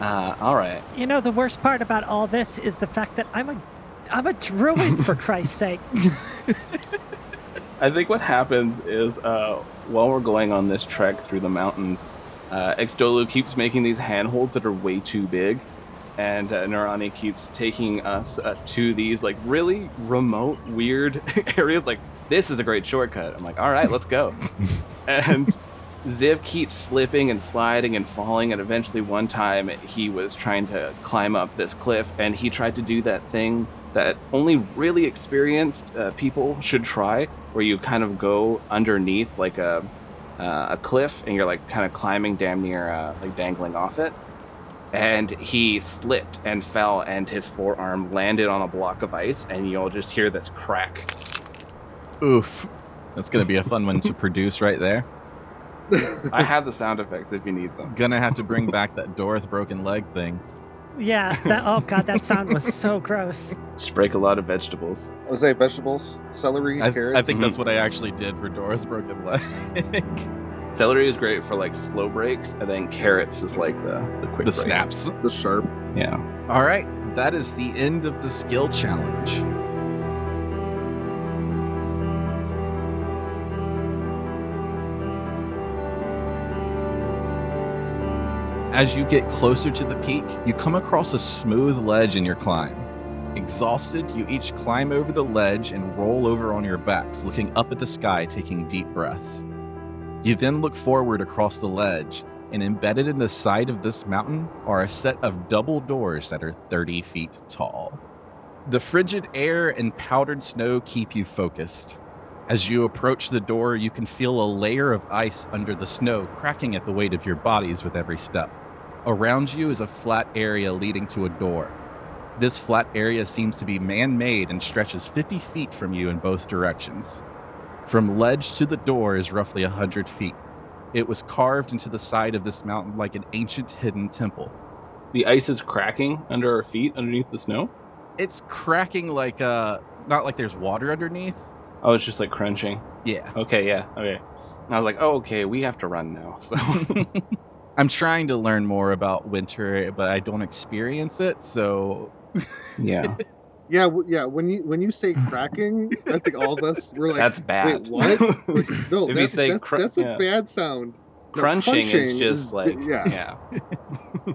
Uh, all right. you know, the worst part about all this is the fact that I'm a I'm a druid for Christ's sake. I think what happens is uh, while we're going on this trek through the mountains, uh, Exdolu keeps making these handholds that are way too big, and uh, Narani keeps taking us uh, to these like really remote, weird areas. Like this is a great shortcut. I'm like, all right, let's go. and Ziv keeps slipping and sliding and falling, and eventually one time he was trying to climb up this cliff, and he tried to do that thing that only really experienced uh, people should try, where you kind of go underneath like a uh, a cliff, and you're like kind of climbing damn near uh, like dangling off it. And he slipped and fell, and his forearm landed on a block of ice, and you'll just hear this crack. Oof. That's gonna be a fun one to produce right there. I have the sound effects if you need them. Gonna have to bring back that door with broken leg thing. Yeah, that oh god, that sound was so gross. Just break a lot of vegetables. I was say vegetables, celery, I, carrots. I think that's what I actually did for Dora's broken leg. Celery is great for like slow breaks, and then carrots is like the the quick the break. snaps. the sharp. Yeah. All right, that is the end of the skill challenge. As you get closer to the peak, you come across a smooth ledge in your climb. Exhausted, you each climb over the ledge and roll over on your backs, looking up at the sky, taking deep breaths. You then look forward across the ledge, and embedded in the side of this mountain are a set of double doors that are 30 feet tall. The frigid air and powdered snow keep you focused. As you approach the door, you can feel a layer of ice under the snow cracking at the weight of your bodies with every step. Around you is a flat area leading to a door. This flat area seems to be man made and stretches 50 feet from you in both directions. From ledge to the door is roughly 100 feet. It was carved into the side of this mountain like an ancient hidden temple. The ice is cracking under our feet underneath the snow. It's cracking like uh not like there's water underneath. Oh, it's just like crunching. Yeah. Okay, yeah, okay. I was like, oh, okay, we have to run now. So I'm trying to learn more about winter, but I don't experience it, so yeah. Yeah, w- yeah. When you when you say cracking, I think all of us were like, That's bad. Wait, what? Like, no, If you that's, say that's, cr- that's a yeah. bad sound. No, crunching, is just is like di- yeah. yeah.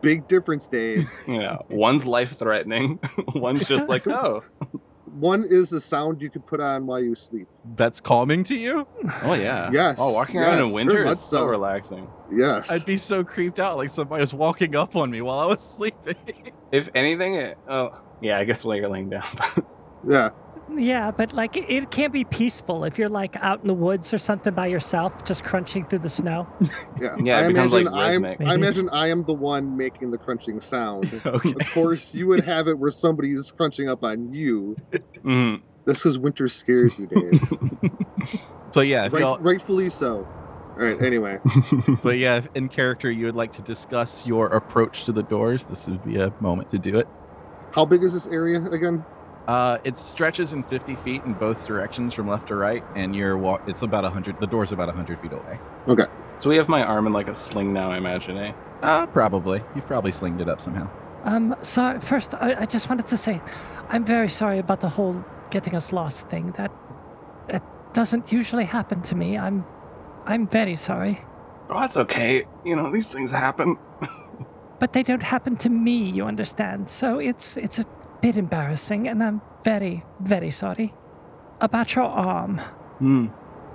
Big difference, Dave. yeah. One's life threatening. One's just like oh One is a sound you could put on while you sleep. That's calming to you? oh yeah. Yes, Oh, walking around yes, in winter much is so so. relaxing. Yes. I'd be so creeped out like somebody was walking up on me while I was sleeping. If anything, it, oh yeah, I guess while you're laying down. yeah. Yeah, but like it, can't be peaceful if you're like out in the woods or something by yourself, just crunching through the snow. Yeah. Yeah, I becomes, imagine like, I'm. I imagine I am the one making the crunching sound. okay. Of course, you would have it where somebody's crunching up on you. Mhm. That's because winter scares you, Dave. So yeah, if right, rightfully so. All right. Anyway, but yeah, if in character you would like to discuss your approach to the doors, this would be a moment to do it. how big is this area again? Uh, it stretches in 50 feet in both directions from left to right, and you're wa- it's about 100. The door's about 100 feet away. Okay. So we have my arm in like a sling now. I imagine, eh? Uh, probably. You've probably slinged it up somehow. Um, so first, I, I just wanted to say, I'm very sorry about the whole getting us lost thing. That that doesn't usually happen to me. I'm, I'm very sorry, Oh, that's okay. You know these things happen. but they don't happen to me. You understand? So it's it's a bit embarrassing, and I'm very very sorry about your arm. Hmm.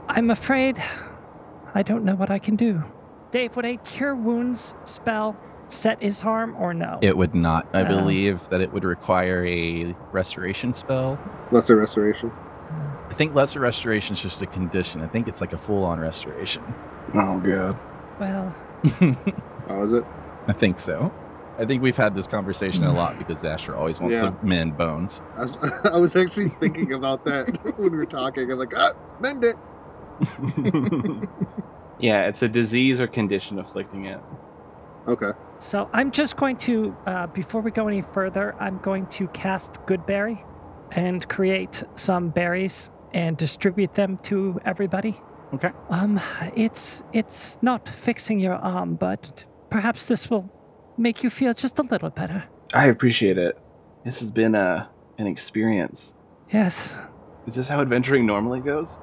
I'm afraid I don't know what I can do. Dave, would a cure wounds spell set his harm or no? It would not. I Oh. believe that it would require a restoration spell. Lesser restoration. I think lesser restoration is just a condition. I think it's like a full-on restoration. Oh god. Well, How is it? I think so. I think we've had this conversation a lot because Asher always wants Yeah. to mend bones. I was, I was actually thinking about that when we were talking. I'm like, ah, mend it. yeah, it's a disease or condition afflicting it. Okay. so I'm just going to, uh, before we go any further, I'm going to cast Goodberry and create some berries and distribute them to everybody. Okay. Um, it's it's not fixing your arm, but perhaps this will make you feel just a little better. I appreciate it. This has been a an experience. Yes, Is this how adventuring normally goes?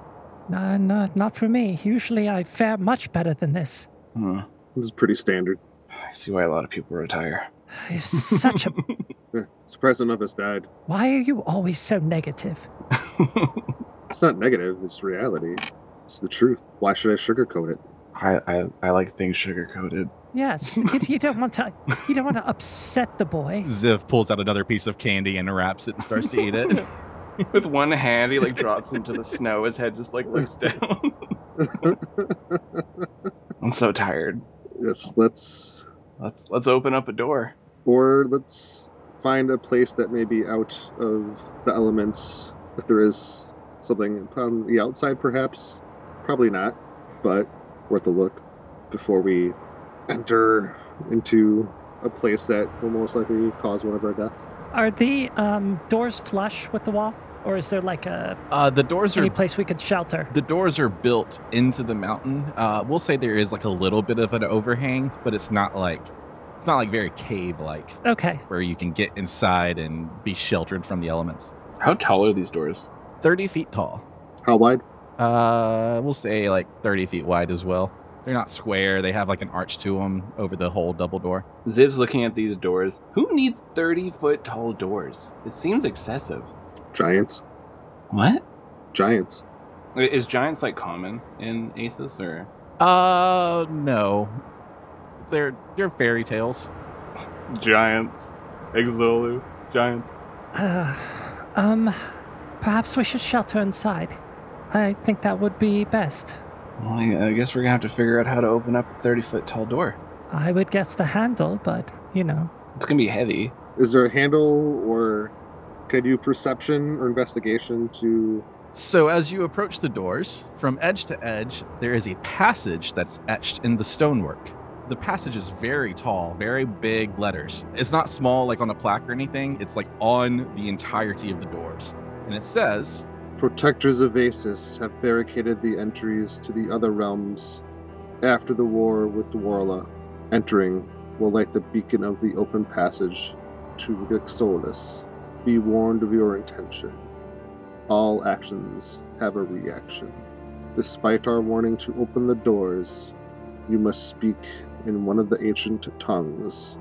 no, no, not for me. Usually I fare much better than this. Hmm. This is pretty standard. I see why a lot of people retire. You're such a. Yeah, surprised none of us died. Why are you always so negative? It's not negative. It's reality. It's the truth. Why should I sugarcoat it? I, I I like things sugar coated. Yes, you, you don't want to. You don't want to upset the boy. Ziv pulls out another piece of candy and wraps it and starts to eat it. With one hand, he like drops into the snow. His head just like looks down. I'm so tired. yes, let's Let's let's open up a door. or let's find a place that may be out of the elements. If there is something on the outside, perhaps. Probably not, but worth a look before we enter into a place that will most likely cause one of our deaths. Are the um, doors flush with the wall, or is there like a Uh, the doors any are place we could shelter? the doors are built into the mountain. Uh, we'll say there is like a little bit of an overhang, but it's not like it's not like very cave like Okay, where you can get inside and be sheltered from the elements. How tall are these doors? Thirty feet tall. How wide? Uh, we'll say like thirty feet wide as well. They're not square. They have like an arch to them over the whole double door. Ziv's looking at these doors. Who needs 30 foot tall doors? It seems excessive. Giants. What? Giants. Is giants like common in Asis or? Uh, no. They're they're fairy tales. Giants. Exdolu. Giants. uh, um, perhaps we should shelter inside. I think that would be best. Well, I I guess we're gonna have to figure out how to open up a 30 foot tall door. I would guess the handle, but you know. It's gonna be heavy. Is there a handle or can I do perception or investigation to So as you approach the doors, from edge to edge, there is a passage that's etched in the stonework. The passage is very tall, very big letters. It's not small like on a plaque or anything. It's like on the entirety of the doors. And it says, Protectors of Asis have barricaded the entries to the other realms after the war with Dwarla. Entering will light the beacon of the open passage to Vixolis. Be warned of your intention. All actions have a reaction. Despite our warning to open the doors, you must speak in one of the ancient tongues,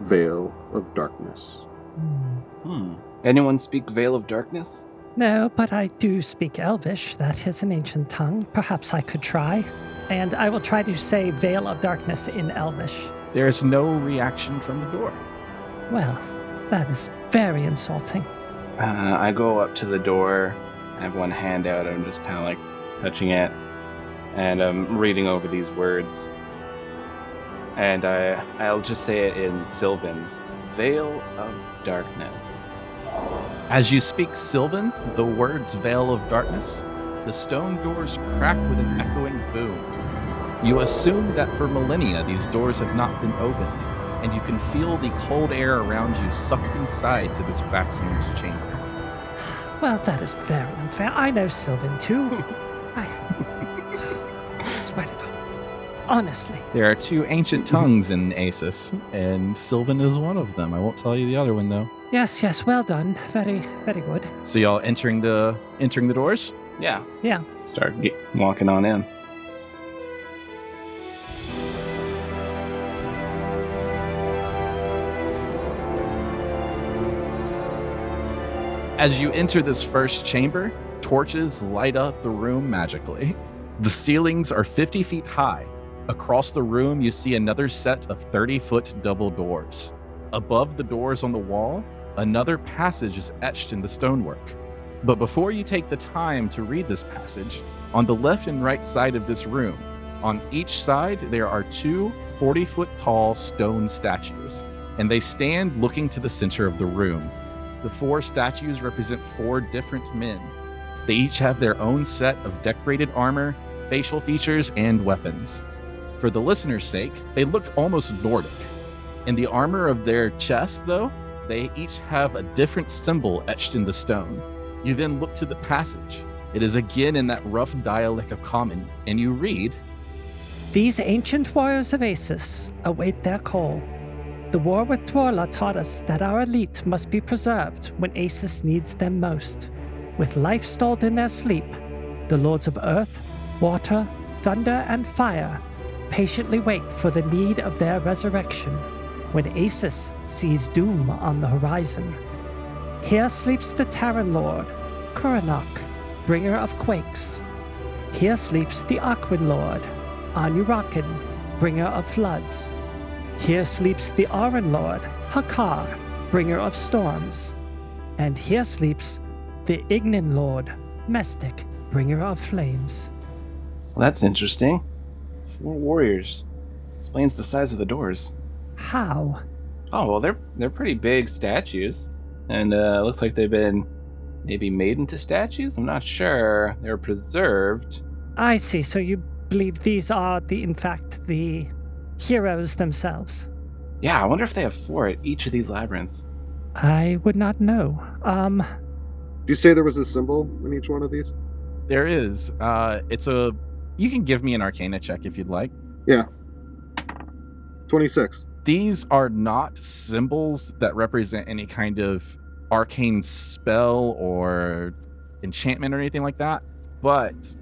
Veil of Darkness. Hmm. Hmm. Anyone speak Veil of Darkness? No, but I do speak Elvish. That is an ancient tongue. Perhaps I could try. And I will try to say Veil of Darkness in Elvish. There is no reaction from the door. Well, that is very insulting. Uh, I go up to the door. I have one hand out. I'm just kind of like touching it, and I'm reading over these words. And I, I'll just say it in Sylvan. Veil of Darkness. As you speak Sylvan, the words Veil of Darkness, the stone doors crack with an echoing boom. You assume that for millennia these doors have not been opened, and you can feel the cold air around you sucked inside to this vacuumed chamber. Well, that is very unfair. I know Sylvan too. Honestly. There are two ancient mm-hmm. tongues in Asis, and Sylvan is one of them. I won't tell you the other one though. Yes, yes, well done. Very, very good. So y'all entering the entering the doors? Yeah. Yeah. Start get, walking on in. As you enter this first chamber, torches light up the room magically. The ceilings are 50 feet high. Across the room, you see another set of 30 foot double doors. Above the doors on the wall, another passage is etched in the stonework. But before you take the time to read this passage, on the left and right side of this room, on each side, there are two 40 foot tall stone statues, and they stand looking to the center of the room. The four statues represent four different men. They each have their own set of decorated armor, facial features, and weapons. For the listener's sake, they look almost Nordic. In the armor of their chests, though, they each have a different symbol etched in the stone. You then look to the passage. It is again in that rough dialect of common, and you read These ancient warriors of Asis await their call. The war with Twarla taught us that our elite must be preserved when Asis needs them most. With life stalled in their sleep, the lords of earth, water, thunder, and fire patiently wait for the need of their resurrection when Asis sees doom on the horizon. Here sleeps the Terran Lord, Kuranok, bringer of quakes. Here sleeps the Aquan Lord, Anurakin, bringer of floods. Here sleeps the Auran Lord, Hakar, bringer of storms. And here sleeps the Ignan Lord, Mestic, bringer of flames. Well, that's interesting. Four warriors. Explains the size of the doors. How? Oh well, they're they're pretty big statues, and uh, looks like they've been maybe made into statues. I'm not sure. They're preserved. I see. So you believe these are the, in fact, the heroes themselves? Yeah, I wonder if they have four at each of these labyrinths. I would not know. Um, Do you say there was a symbol in each one of these? There is. Uh, it's a. You can give me an Arcana check if you'd like. Yeah. 26. These are not symbols that represent any kind of arcane spell or enchantment or anything like that. But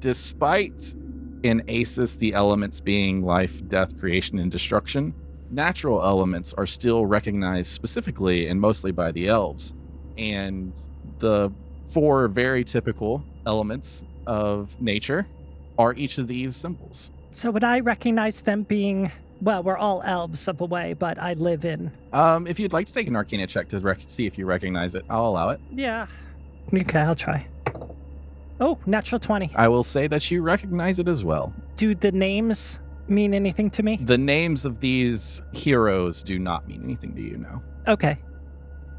despite in Asis the elements being life, death, creation, and destruction, natural elements are still recognized specifically and mostly by the elves. And the four very typical elements of nature are each of these symbols. so would I recognize them being? Well, we're all elves of a way, but I live in. Um, if you'd like to take an Arcana check to rec- see if you recognize it, I'll allow it. Yeah. Okay, I'll try. Oh, natural 20. I will say that you recognize it as well. Do the names mean anything to me? The names of these heroes do not mean anything to you now. Okay.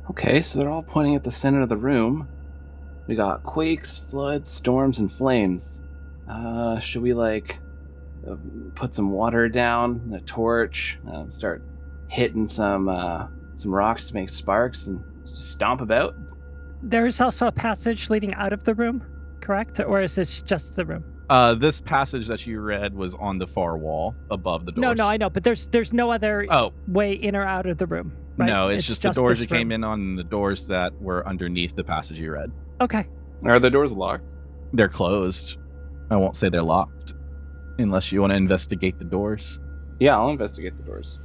Okay, so they're all pointing at the center of the room. We got quakes, floods, storms, and flames. Uh, should we like uh, put some water down, a torch, uh, start hitting some uh, some rocks to make sparks, and just stomp about? There's also a passage leading out of the room, correct? Or is it just the room? Uh, this passage that you read was on the far wall above the doors. No, no, I know, but there's there's no other Oh, way in or out of the room. right? No, it's, just, the doors this you came in on and the doors that were underneath the passage you read. Okay. Are the doors locked? They're closed. I won't say they're locked unless you want to investigate the doors. Yeah, I'll investigate the doors.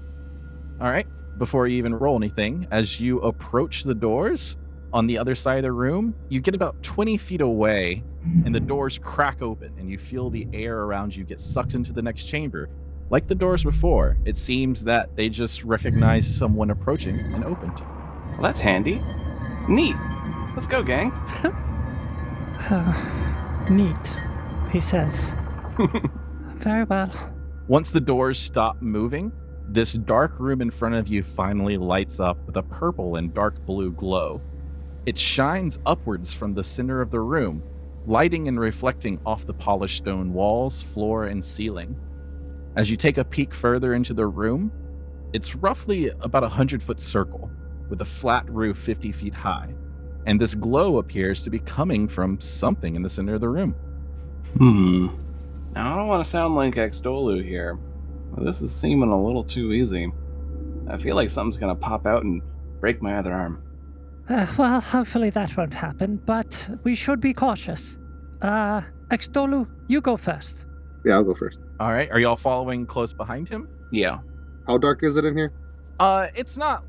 All right. Before you even roll anything, as you approach the doors on the other side of the room, you get about 20 feet away and the doors crack open and you feel the air around you get sucked into the next chamber. Like the doors before, it seems that they just recognized someone approaching and opened. Well, that's handy. Neat. Let's go, gang. Neat, he says. Very well. Once the doors stop moving, this dark room in front of you finally lights up with a purple and dark blue glow. It shines upwards from the center of the room, lighting and reflecting off the polished stone walls, floor, and ceiling. As you take a peek further into the room, it's roughly about a hundred foot circle with a flat roof 50 feet high, and this glow appears to be coming from something in the center of the room. Hmm. Now, I don't want to sound like Exdolu here, but this is seeming a little too easy. I feel like something's gonna pop out and break my other arm. Uh, well, hopefully that won't happen, but we should be cautious. Uh, Exdolu, you go first. Yeah, I'll go first. All right, are y'all following close behind him? Yeah. How dark is it in here? Uh, it's not.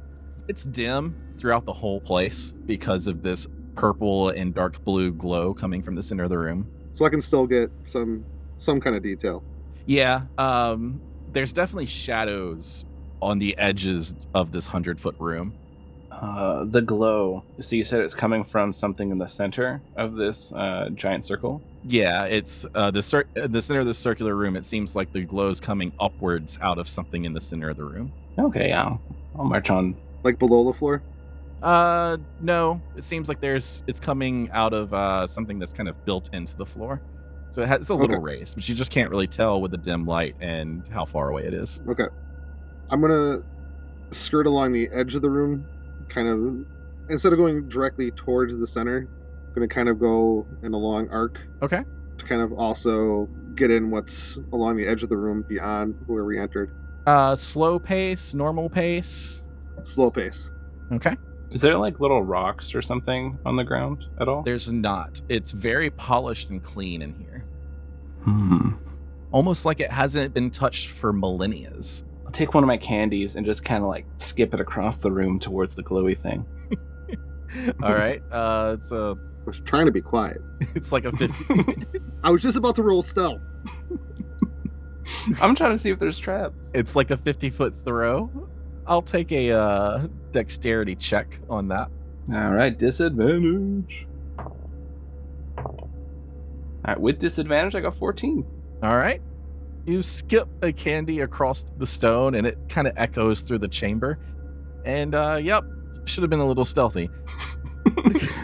It's dim throughout the whole place because of this purple and dark blue glow coming from the center of the room. So I can still get some some kind of detail. Yeah. Um, there's definitely shadows on the edges of this hundred foot room. Uh, the glow. So you said it's coming from something in the center of this uh, giant circle? Yeah, it's uh, the cir- uh, the center of the circular room. It seems like the glow is coming upwards out of something in the center of the room. Okay, yeah. I'll march on. Like below the floor? Uh, no, it seems like there's it's coming out of uh something that's kind of built into the floor. So it has it's a little Okay. raised, but you just can't really tell with the dim light and how far away it is. Okay. I'm gonna skirt along the edge of the room, kind of instead of going directly towards the center, I'm gonna kind of go in a long arc Okay. to kind of also get in what's along the edge of the room beyond where we entered. Uh, slow pace, normal pace. Slow pace. Okay. Is there like little rocks or something on the ground at all? There's not. It's very polished and clean in here. Hmm. Almost like it hasn't been touched for millennia. I'll take one of my candies and just kind of like skip it across the room towards the glowy thing. All right. Uh, it's a I was trying to be quiet. it's like a fifty. I was just about to roll stealth. I'm trying to see if there's traps. it's like a fifty foot throw. I'll take a uh, dexterity check on that. All right, disadvantage. All right, with disadvantage, I got 14. All right. You skip a candy across the stone and it kind of echoes through the chamber. And uh yep, should have been a little stealthy.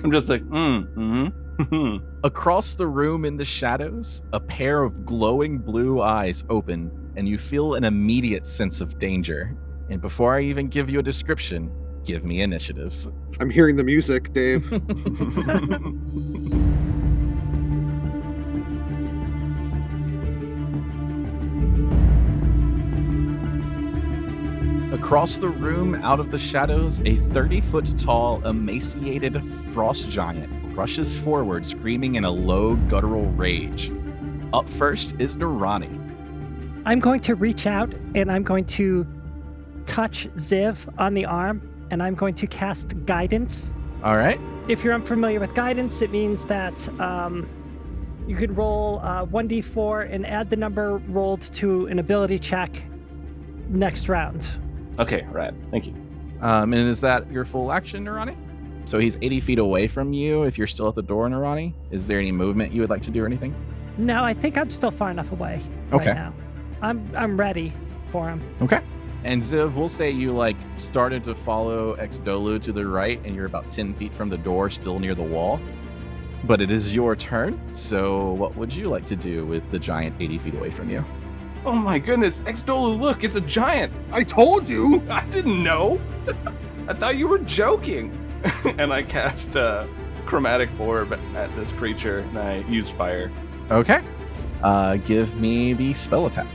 I'm just like, mm, mm-hmm. Across the room in the shadows, a pair of glowing blue eyes open and you feel an immediate sense of danger. And before I even give you a description, give me initiatives. I'm hearing the music, Dave. Across the room, out of the shadows, a 30 foot tall, emaciated frost giant rushes forward, screaming in a low, guttural rage. Up first is Narani. I'm going to reach out and I'm going to touch Ziv on the arm and I'm going to cast guidance. All right. If you're unfamiliar with guidance, it means that um, you could roll uh, 1d4 and add the number rolled to an ability check next round. okay, right. Thank you. Um, and is that your full action, Narani? So he's 80 feet away from you if you're still at the door, Narani. Is there any movement you would like to do or anything? No, I think I'm still far enough away Okay. right now. I'm I'm ready for him. Okay. And Ziv, we'll say you like started to follow Exdolu to the right, and you're about 10 feet from the door, still near the wall. But it is your turn. So, what would you like to do with the giant 80 feet away from you? Oh my goodness, Exdolu, look, it's a giant. I told you. I didn't know. I thought you were joking. and I cast a chromatic orb at this creature, and I used fire. Okay. Uh, give me the spell attack.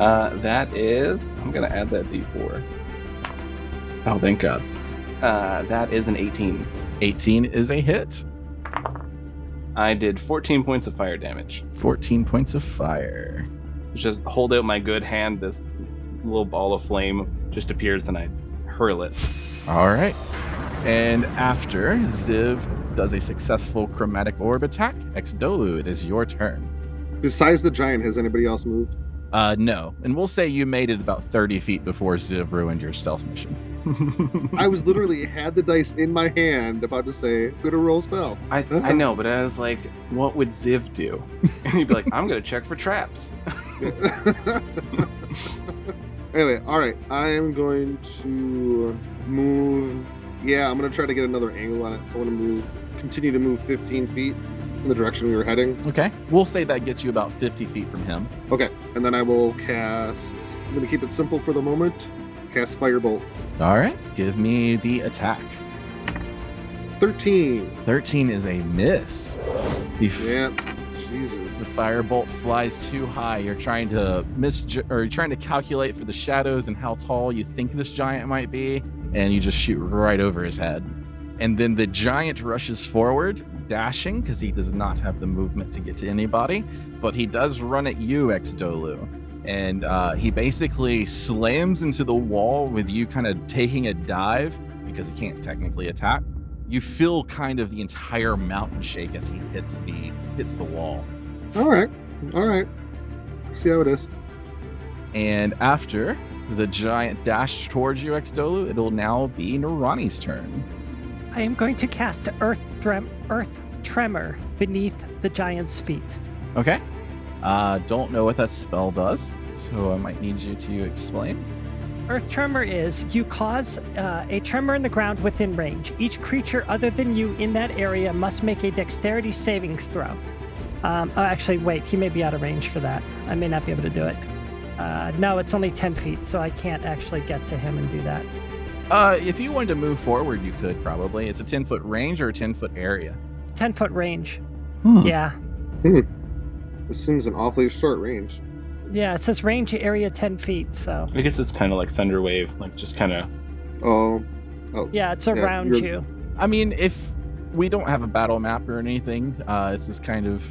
Uh, that is, I'm gonna add that d4. Oh, thank God. Uh, that is an 18. 18 is a hit. I did 14 points of fire damage. 14 points of fire. Just hold out my good hand. This little ball of flame just appears, and I hurl it. All right. And after Ziv does a successful chromatic orb attack, Exdolu, it is your turn. Besides the giant, has anybody else moved? Uh, no. And we'll say you made it about 30 feet before Ziv ruined your stealth mission. I was literally had the dice in my hand, about to say, "Gonna roll stealth." I, I know, but I was like, what would Ziv do? And he'd be like, I'm gonna check for traps. anyway, all right. I am going to move. Yeah, I'm gonna try to get another angle on it. So I'm gonna move, continue to move 15 feet in the direction we were heading. Okay. We'll say that gets you about 50 feet from him. Okay, and then I will cast. I'm gonna keep it simple for the moment. Cast firebolt. All right. Give me the attack. 13. 13 is a miss. Bef- Yeah. Jesus. The firebolt flies too high. You're trying to miss, or you're trying to calculate for the shadows and how tall you think this giant might be, and you just shoot right over his head. And then the giant rushes forward, dashing because he does not have the movement to get to anybody, but he does run at you, Exdolu. And uh, he basically slams into the wall with you kind of taking a dive because he can't technically attack. You feel kind of the entire mountain shake as he hits the hits the wall. All right. All right. See how it is. And after the giant dash towards you, Exdolu, it'll now be Narani's turn. I am going to cast Earth, Drem- Earth Tremor beneath the giant's feet. Okay. Uh, don't know what that spell does, so I might need you to explain. Earth Tremor is you cause uh, a tremor in the ground within range. Each creature other than you in that area must make a dexterity savings throw. Um, oh, actually, wait, he may be out of range for that. I may not be able to do it. Uh, no, it's only 10 feet, so I can't actually get to him and do that. Uh, if you wanted to move forward, you could probably. It's a 10 foot range or a 10 foot area. 10 foot range. Hmm. Yeah. This seems an awfully short range. Yeah, it says range area 10 feet, so. I guess it's kind of like Thunder Wave, like just kind of. Oh. Yeah, it's around you're- you. I mean, if we don't have a battle map or anything, uh, it's just kind of.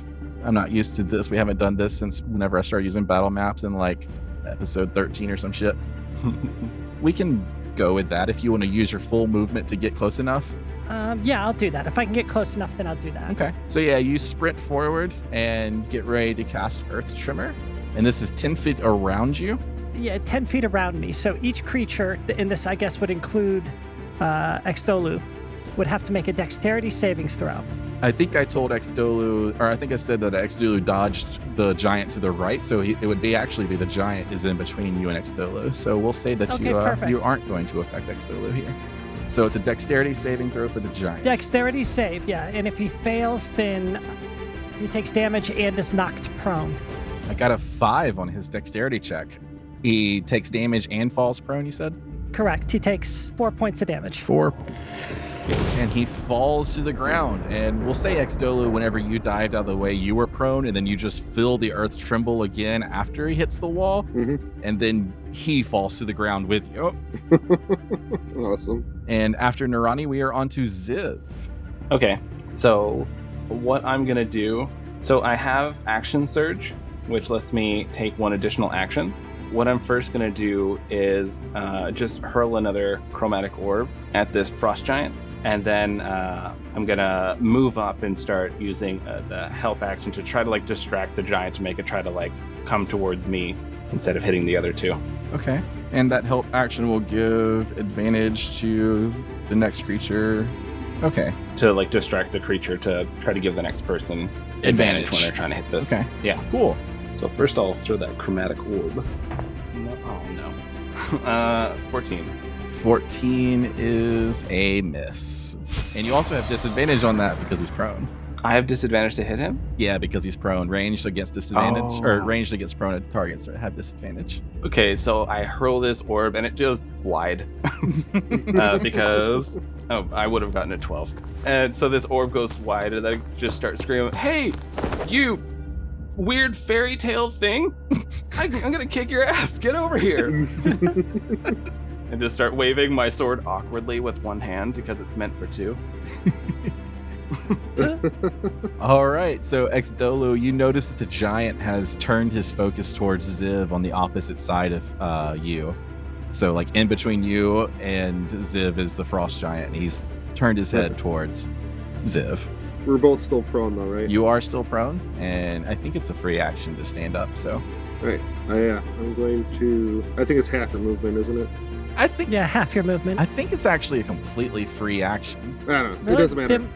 I'm not used to this. We haven't done this since whenever I started using battle maps in like episode 13 or some shit. We can go with that if you want to use your full movement to get close enough. Um, yeah, I'll do that. If I can get close enough, then I'll do that. Okay. So yeah, you sprint forward and get ready to cast Earth Tremor, and this is 10 feet around you. Yeah, 10 feet around me. So each creature, in this I guess would include uh, Exdolu, would have to make a dexterity savings throw. I think I told Exdolu, or I think I said that Exdolu dodged the giant to the right, so he, it would be actually be the giant is in between you and Exdolu. So we'll say that Okay, you uh, you aren't going to affect Exdolu here. So it's a dexterity saving throw for the giant. Dexterity save, yeah. And if he fails, then he takes damage and is knocked prone. I got a five on his dexterity check. He takes damage and falls prone. You said Correct. He takes four points of damage. four points. And he falls to the ground. And we'll say, Exdolu, whenever you dived out of the way, you were prone, and then you just feel the earth tremble again after he hits the wall. hmm And then he falls to the ground with you. awesome. And after Narani, we are on to Ziv. Okay, so what I'm gonna do. So I have Action Surge, which lets me take one additional action. What I'm first gonna do is uh, just hurl another chromatic orb at this frost giant, and then uh, I'm gonna move up and start using uh, the help action to try to like distract the giant to make it try to like come towards me instead of hitting the other two. Okay. And that help action will give advantage to the next creature. Okay. To like distract the creature to try to give the next person advantage, Advantage. when they're trying to hit this. Okay. Yeah. Cool. So first I'll throw that chromatic orb. Oh no. uh, 14. 14 is a miss. And you also have disadvantage on that because he's prone. I have disadvantage to hit him. Yeah, because he's prone. Ranged against disadvantage, or Oh. ranged against prone targets that have disadvantage. Okay, so I hurl this orb and it goes wide uh, because oh, I would have gotten a 12. And so this orb goes wide and then I just start screaming, "Hey, you weird fairy tale thing! I, I'm gonna kick your ass! Get over here!" and just start waving my sword awkwardly with one hand because it's meant for two. All right, so Exdolu, you notice that the giant has turned his focus towards Ziv on the opposite side of uh, you. So, like in between you and Ziv is the frost giant, and he's turned his head towards Ziv. We're both still prone though, right? You are still prone, and I think it's a free action to stand up. So, Right. Uh. I'm going to. I think it's half your movement, isn't it? I think Yeah, half your movement. I think it's actually a completely free action. I don't know. It doesn't matter. Then-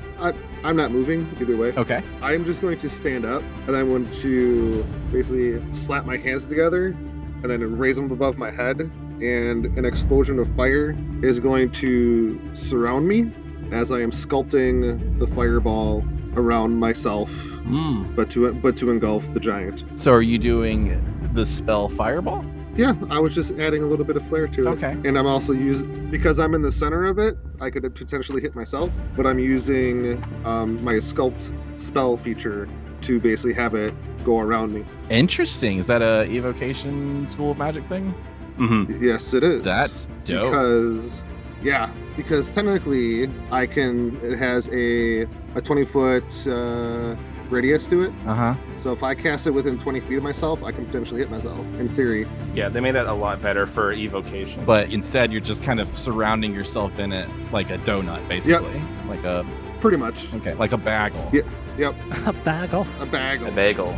I'm not moving either way. Okay. I'm just going to stand up and I'm going to basically slap my hands together and then raise them above my head. And an explosion of fire is going to surround me as I am sculpting the fireball around myself, Mm. but to but to engulf the giant. So, are you doing the spell Fireball? Yeah, I was just adding a little bit of flair to it. Okay. And I'm also using because I'm in the center of it. I could potentially hit myself, but I'm using um, my sculpt spell feature to basically have it go around me. Interesting. Is that a evocation school of magic thing? Mm-hmm. Yes, it is. That's dope. because yeah, because technically I can. It has a a 20 foot uh, radius to it. Uh huh. So if I cast it within 20 feet of myself, I can potentially hit myself. In theory, Yeah, they made that a lot better for evocation. But instead, you're just kind of surrounding yourself in it like a donut, basically. Like a pretty much okay, like a bagel. Yeah. a bagel. a bag. a bagel,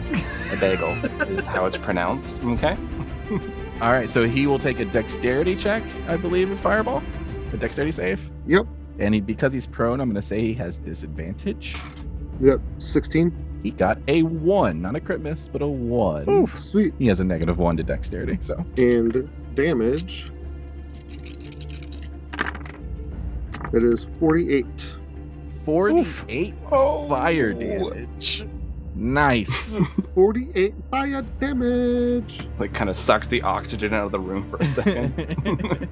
a bagel is how it's pronounced. Okay. All right, so he will take a dexterity check, I believe, with fireball. A dexterity save. Yep. And he, because he's prone, I'm going to say he has disadvantage. Yep. 16. He got a one, not a crit miss, but a one. Oof. Sweet. He has a negative one to dexterity, so and damage. It is 48. 48 Oh. fire damage. Nice. 48 fire damage. Like, kind of sucks the oxygen out of the room for a second.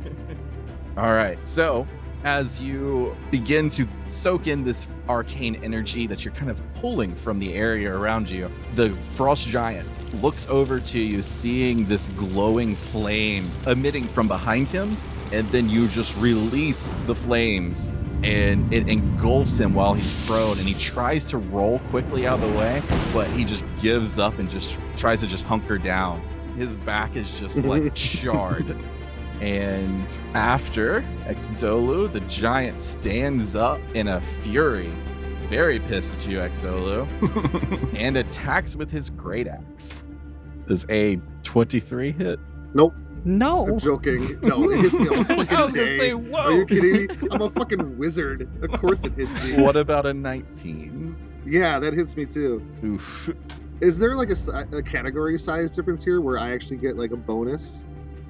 All right. So, as you begin to soak in this arcane energy that you're kind of pulling from the area around you, the frost giant looks over to you, seeing this glowing flame emitting from behind him, and then you just release the flames. And it engulfs him while he's prone, and he tries to roll quickly out of the way, but he just gives up and just tries to just hunker down. His back is just like charred. And after Exdolu, the giant stands up in a fury, very pissed at you, Exdolu, and attacks with his great axe. Does a 23 hit? Nope. No. I'm joking. No, it hits me all I was gonna say, whoa. Are you kidding me? I'm a fucking wizard. Of course it hits me. What about a 19? Yeah, that hits me too. Oof. Is there like a, a category size difference here where I actually get like a bonus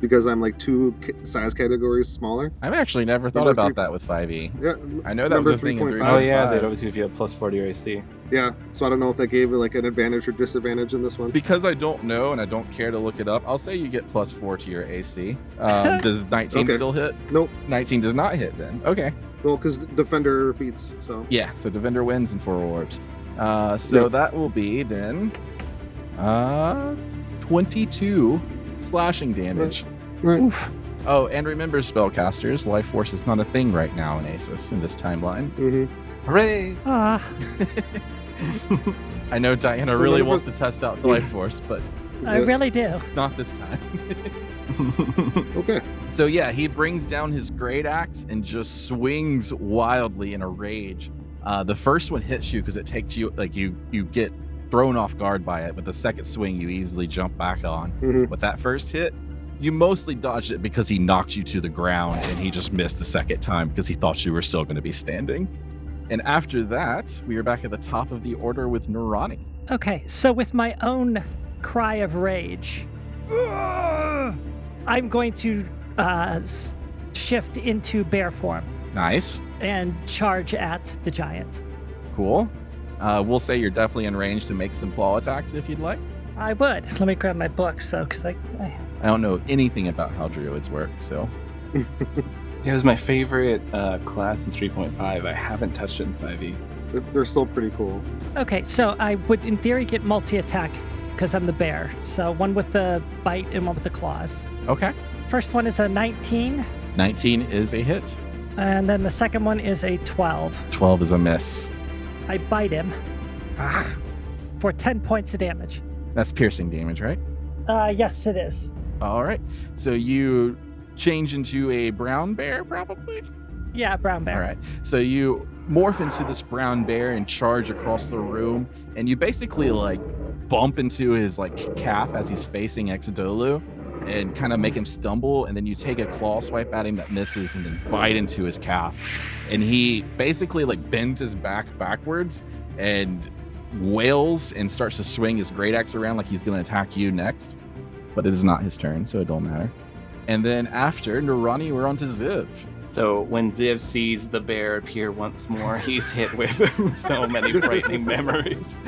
because I'm like two size categories smaller? I've actually never thought Number about three- that with 5e. Yeah. I know that Number was a thing in 3.5. Oh yeah, they'd always give you a plus forty AC. Yeah. So I don't know if that gave it like an advantage or disadvantage in this one. Because I don't know and I don't care to look it up, I'll say you get plus four to your AC. Um, does 19 Okay. still hit? Nope. 19 does not hit then. Okay. Well, because defender repeats. So Yeah, so Defender wins in four orbs. Uh, so Yep. that will be then uh, 22 slashing damage. right. Oof. Oh, and remember, spellcasters, life force is not a thing right now in Asis in this timeline. hmm Hooray! Ah, I know Diana So really none wants us- to test out the life force, but I really do. it's not this time. Okay. So yeah, he brings down his great axe and just swings wildly in a rage. Uh, the first one hits you because it takes you like you you get thrown off guard by it, but the second swing you easily jump back on. hmm With that first hit, you mostly dodged it because he knocked you to the ground and he just missed the second time because he thought you were still going to be standing. And after that, we are back at the top of the order with Narani. Okay, so with my own cry of rage, I'm going to uh, shift into bear form Nice, and charge at the giant. cool. Uh, we'll say you're definitely in range to make some claw attacks if you'd like. I would. Let me grab my book, so because I, I I don't know anything about how druids work, so It was my favorite uh, class in 3.5. I haven't touched it in E. 5e. They're- They're still pretty cool. Okay, so I would, in theory, get multi attack because I'm the bear. So one with the bite and one with the claws. okay. First one is a 19 19 is a hit. And then the second one is a 12. 12 is a miss. I bite him ah, for 10 points of damage. That's piercing damage, right? Uh, yes, it is. All right. So you change into a brown bear, probably? Yeah, brown bear. All right. So you morph into this brown bear and charge across the room, and you basically like bump into his like calf as he's facing Exdolu and kind of make him stumble, and then you take a claw swipe at him that misses, and then bite into his calf, and he basically like bends his back backwards and wails and starts to swing his great axe around like he's going to attack you next, but it is not his turn, so it don't matter. And then after Narani, we're on to Ziv. So when Ziv sees the bear appear once more, he's hit with so many frightening memories.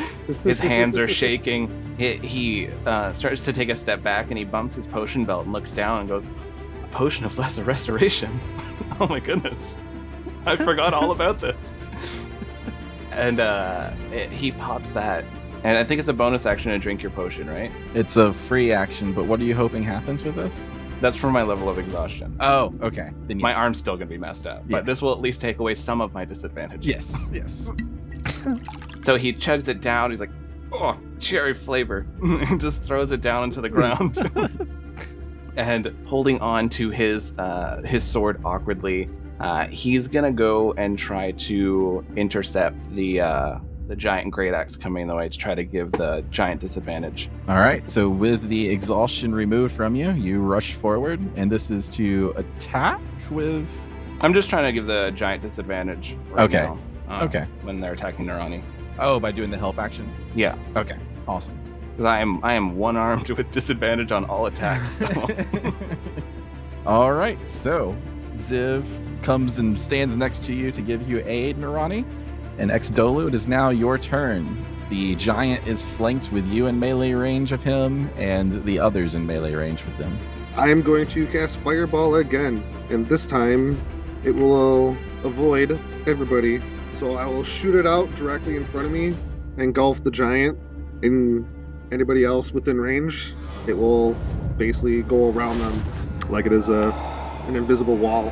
His hands are shaking. He, he uh, starts to take a step back and he bumps his potion belt and looks down and goes, "A potion of lesser restoration." oh my goodness, I forgot all about this. and uh, it, he pops that, and I think it's a bonus action to drink your potion, right? It's a free action, but what are you hoping happens with this? That's for my level of exhaustion. Oh, okay. Then My arm's still gonna be messed up, Yeah. but this will at least take away some of my disadvantages. Yes, yes. So he chugs it down. He's like, "Oh, cherry flavor!" and just throws it down into the ground. and holding on to his uh, his sword awkwardly, uh, he's gonna go and try to intercept the uh, the giant great axe coming the way to try to give the giant disadvantage. All right. So with the exhaustion removed from you, you rush forward, and this is to attack with. I'm just trying to give the giant disadvantage. Right Okay. now, uh, Okay. When they're attacking Narani. Oh, by doing the help action. Yeah, Okay. Awesome. because I am I am one armed with disadvantage on all attacks. so- All right. So Ziv comes and stands next to you to give you aid, Narani. And Exdolu, it is now your turn. The giant is flanked with you in melee range of him, and the others in melee range with them. I am going to cast Fireball again, and this time it will avoid everybody. So I will shoot it out directly in front of me, engulf the giant, and anybody else within range. It will basically go around them like it is a an invisible wall.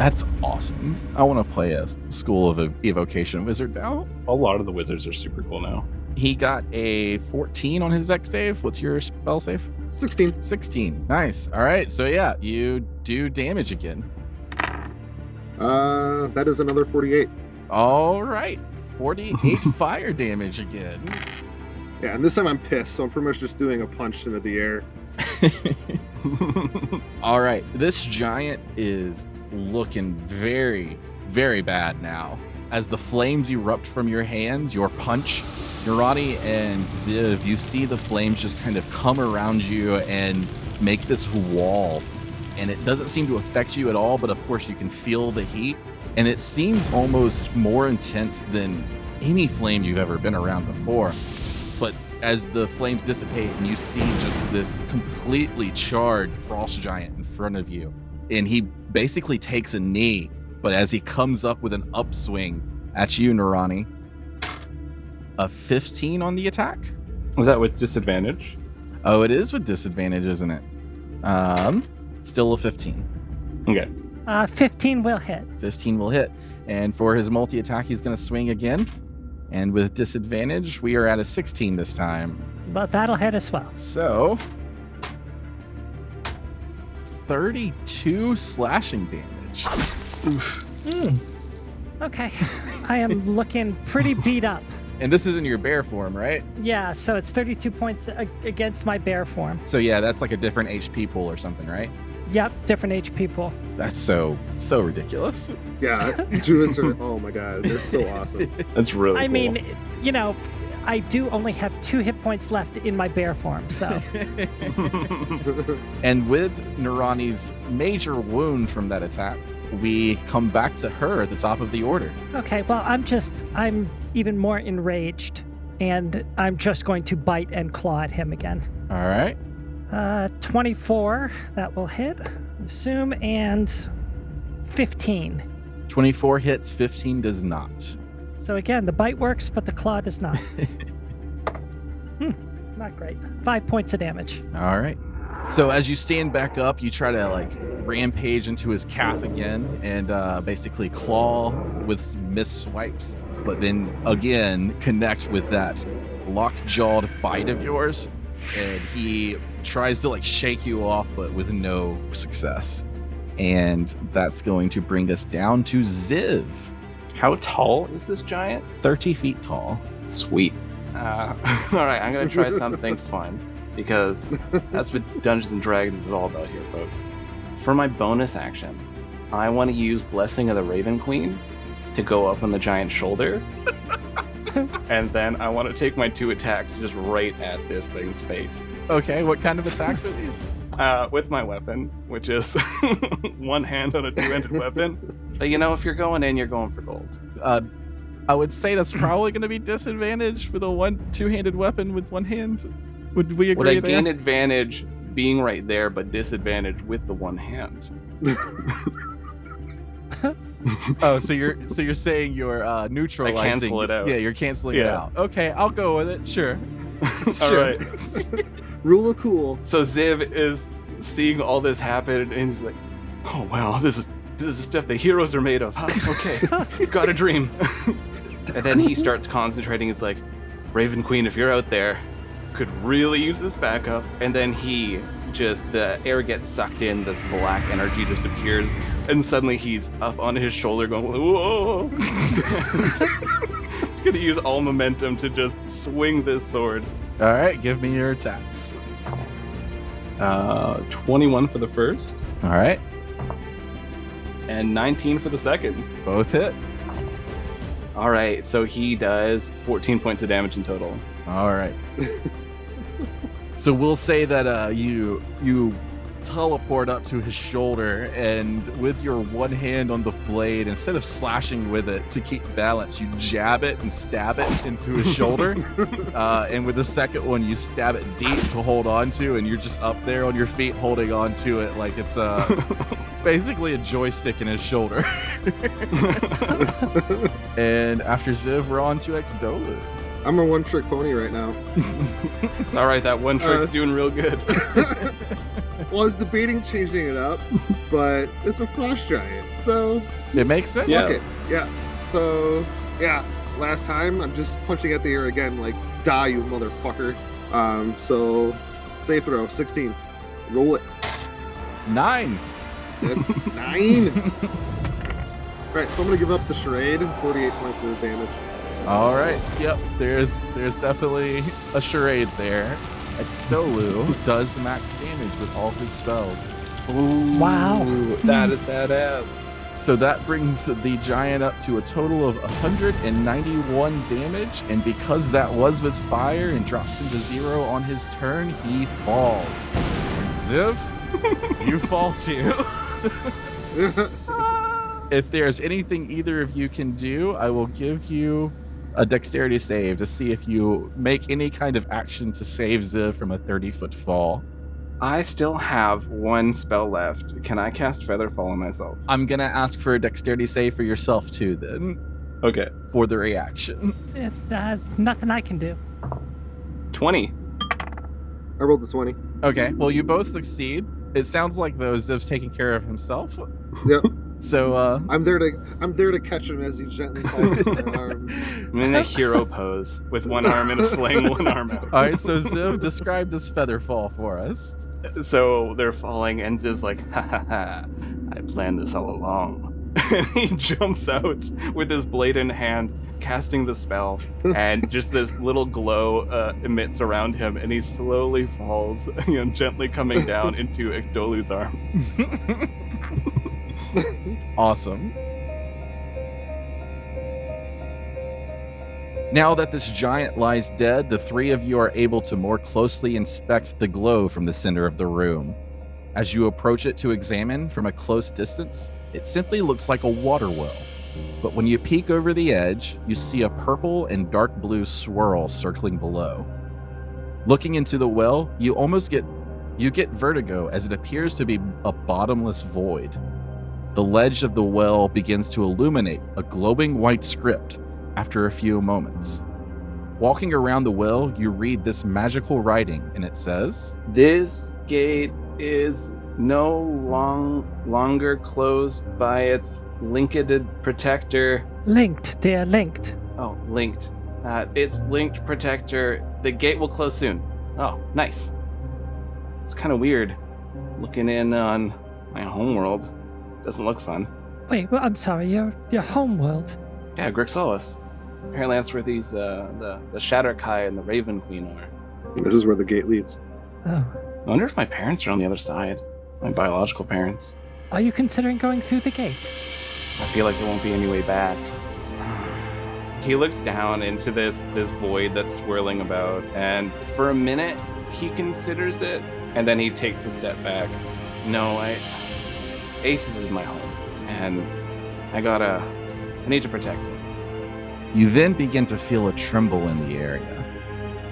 That's awesome. I want to play a School of Evocation wizard now. a lot of the wizards are super cool now. He got a 14 on his X save. What's your spell save? 16. 16. Nice. All right. So yeah, you do damage again. Uh, that is another 48. All right. 48 fire damage again. Yeah, and this time I'm pissed, so I'm pretty much just doing a punch into the air. All right. This giant is looking very, very bad now. As the flames erupt from your hands, your punch, Narani and Ziv, you see the flames just kind of come around you and make this wall. And it doesn't seem to affect you at all, but of course you can feel the heat. And it seems almost more intense than any flame you've ever been around before. But as the flames dissipate and you see just this completely charred frost giant in front of you, and he basically takes a knee, but as he comes up with an upswing at you, Narani, a 15 on the attack. Was that with disadvantage? Oh, it is with disadvantage, isn't it? Um, still a 15. Okay. Uh, 15 will hit. 15 will hit. And for his multi attack, he's going to swing again. And with disadvantage, we are at a 16 this time. But that'll hit as well. So, 32 slashing damage. Hmm. Okay. I am looking pretty beat up. And this is in your bear form, right? Yeah, so it's 32 points a- against my bear form. So, yeah, that's like a different HP pool or something, right? Yep, different HP pool. That's so, so ridiculous. Yeah, druids are. Oh my god, they're so awesome. That's really I cool. mean, you know, I do only have two hit points left in my bear form, so. and with Narani's major wound from that attack, we come back to her at the top of the order. Okay, well, I'm just, I'm even more enraged, and I'm just going to bite and claw at him again. All right. Uh, 24, that will hit, assume, and 15. 24 hits, 15 does not. So again, the bite works, but the claw does not. hmm, not great. Five points of damage. All right. So as you stand back up, you try to like rampage into his calf again and uh, basically claw with some miss swipes, but then again connect with that lock-jawed bite of yours, and he tries to like shake you off, but with no success. And that's going to bring us down to Ziv, How tall is this giant? 30 feet tall. Sweet. Uh, all right, I'm gonna try something fun because that's what Dungeons and Dragons is all about here, folks. For my bonus action, I want to use Blessing of the Raven Queen to go up on the giant's shoulder, and then I want to take my two attacks just right at this thing's face Okay, what kind of attacks are these? Uh, with my weapon, which is one hand on a two-handed weapon. But you know, if you're going in, you're going for gold. Uh, I would say that's probably going to be disadvantage for the one two-handed weapon with one hand. Would we agree Would I there? gain advantage being right there, but disadvantage with the one hand? Oh, so you're so you're saying you're uh, neutralizing? cancel it out. Yeah, you're canceling it out. Okay, I'll go with it. Sure. All Sure. right. Rule of cool. So Ziv is seeing all this happen, and he's like, "Oh wow, this is this is the stuff the heroes are made of." Huh? Okay, got a dream. and then he starts concentrating. He's like, "Raven Queen, if you're out there, could really use this backup." And then he just the air gets sucked in. This black energy just appears, and suddenly he's up on his shoulder, going, "Whoa!" He's gonna use all momentum to just swing this sword. All right, give me your attacks. Uh, 21 for the first. All right, and 19 for the second. both hit. All right, so he does 14 points of damage in total. All right. so we'll say that uh, you you teleport up to his shoulder, and with your one hand on the blade, instead of slashing with it to keep balance, you jab it and stab it into his shoulder. uh, and with the second one, you stab it deep to hold on to, and you're just up there on your feet holding on to it like it's uh, basically a joystick in his shoulder. and after Ziv, we're on to Exdolu. I'm a one trick pony right now. It's all right, that one trick's Uh, doing real good. Well, I was debating changing it up, but it's a frost giant, so It makes sense. Yeah. okay, yeah. So yeah, last time I'm just punching at the air again, like die, you motherfucker. Um, so save throw, 16. Roll it. Nine. Good. Nine. right, so I'm gonna give up the charade. 48 points of damage. All right. Yep. There's there's definitely a charade there. Exdolu does max damage with all his spells. Wow. Ooh, that is badass. So that brings the giant up to a total of 191 damage, and because that was with fire and drops him to zero on his turn, he falls. And Ziv, you fall too. if there's anything either of you can do, I will give you a dexterity save to see if you make any kind of action to save Ziv from a 30 foot fall. I still have one spell left. Can I cast Featherfall on myself? I'm gonna ask for a dexterity save for yourself too, then, Okay. for the reaction. It, uh, nothing I can do. 20. I rolled a 20. Okay, well, you both succeed. It sounds like though Ziv's taking care of himself. Yep. So, uh, I'm there to I'm there to catch him as he gently falls to my arm. I'm in a hero pose with one arm in a sling, one arm out. all right. So Ziv, describe this feather fall for us. So they're falling, and Ziv's like, ha ha ha, I planned this all along. and he jumps out with his blade in hand, casting the spell, and just this little glow uh, emits around him, and he slowly falls, you know, gently coming down into Exdolu's arms. Awesome. Now that this giant lies dead, the three of you are able to more closely inspect the glow from the center of the room. As you approach it to examine from a close distance, it simply looks like a water well. But when you peek over the edge, you see a purple and dark blue swirl circling below. Looking into the well, you almost get you get vertigo as it appears to be a bottomless void. The ledge of the well begins to illuminate a glowing white script after a few moments. Walking around the well, you read this magical writing, and it says, This gate is no long longer closed by its linked protector. Linked, dear, linked. Oh, linked. Uh, its linked protector. The gate will close soon. Oh, nice. It's kind of weird looking in on my homeworld. Doesn't look fun. Wait, well, I'm sorry, your your homeworld. Yeah, Grixolis. Apparently that's where these uh, the the Shadar Kai and the Raven Queen are. This is where the gate leads. Oh. I wonder if my parents are on the other side. My biological parents. Are you considering going through the gate? I feel like there won't be any way back. He looks down into this this void that's swirling about, and for a minute he considers it, and then he takes a step back. No, I Asis is my home, and I gotta I need to protect it. You then begin to feel a tremble in the area,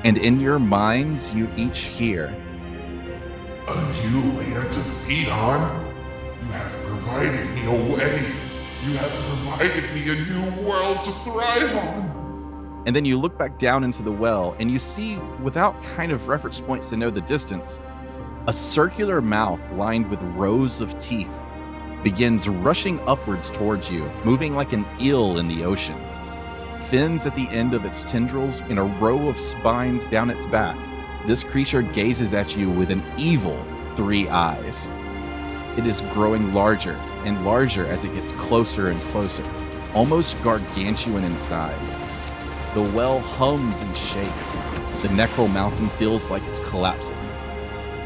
and in your minds you each hear A new land to feed on? You have provided me a way. You have provided me a new world to thrive on. And then you look back down into the well and you see, without kind of reference points to know the distance, a circular mouth lined with rows of teeth begins rushing upwards towards you, moving like an eel in the ocean. Fins at the end of its tendrils and a row of spines down its back. This creature gazes at you with an evil three eyes. It is growing larger and larger as it gets closer and closer, almost gargantuan in size. The well hums and shakes. The Necro Mountain feels like it's collapsing.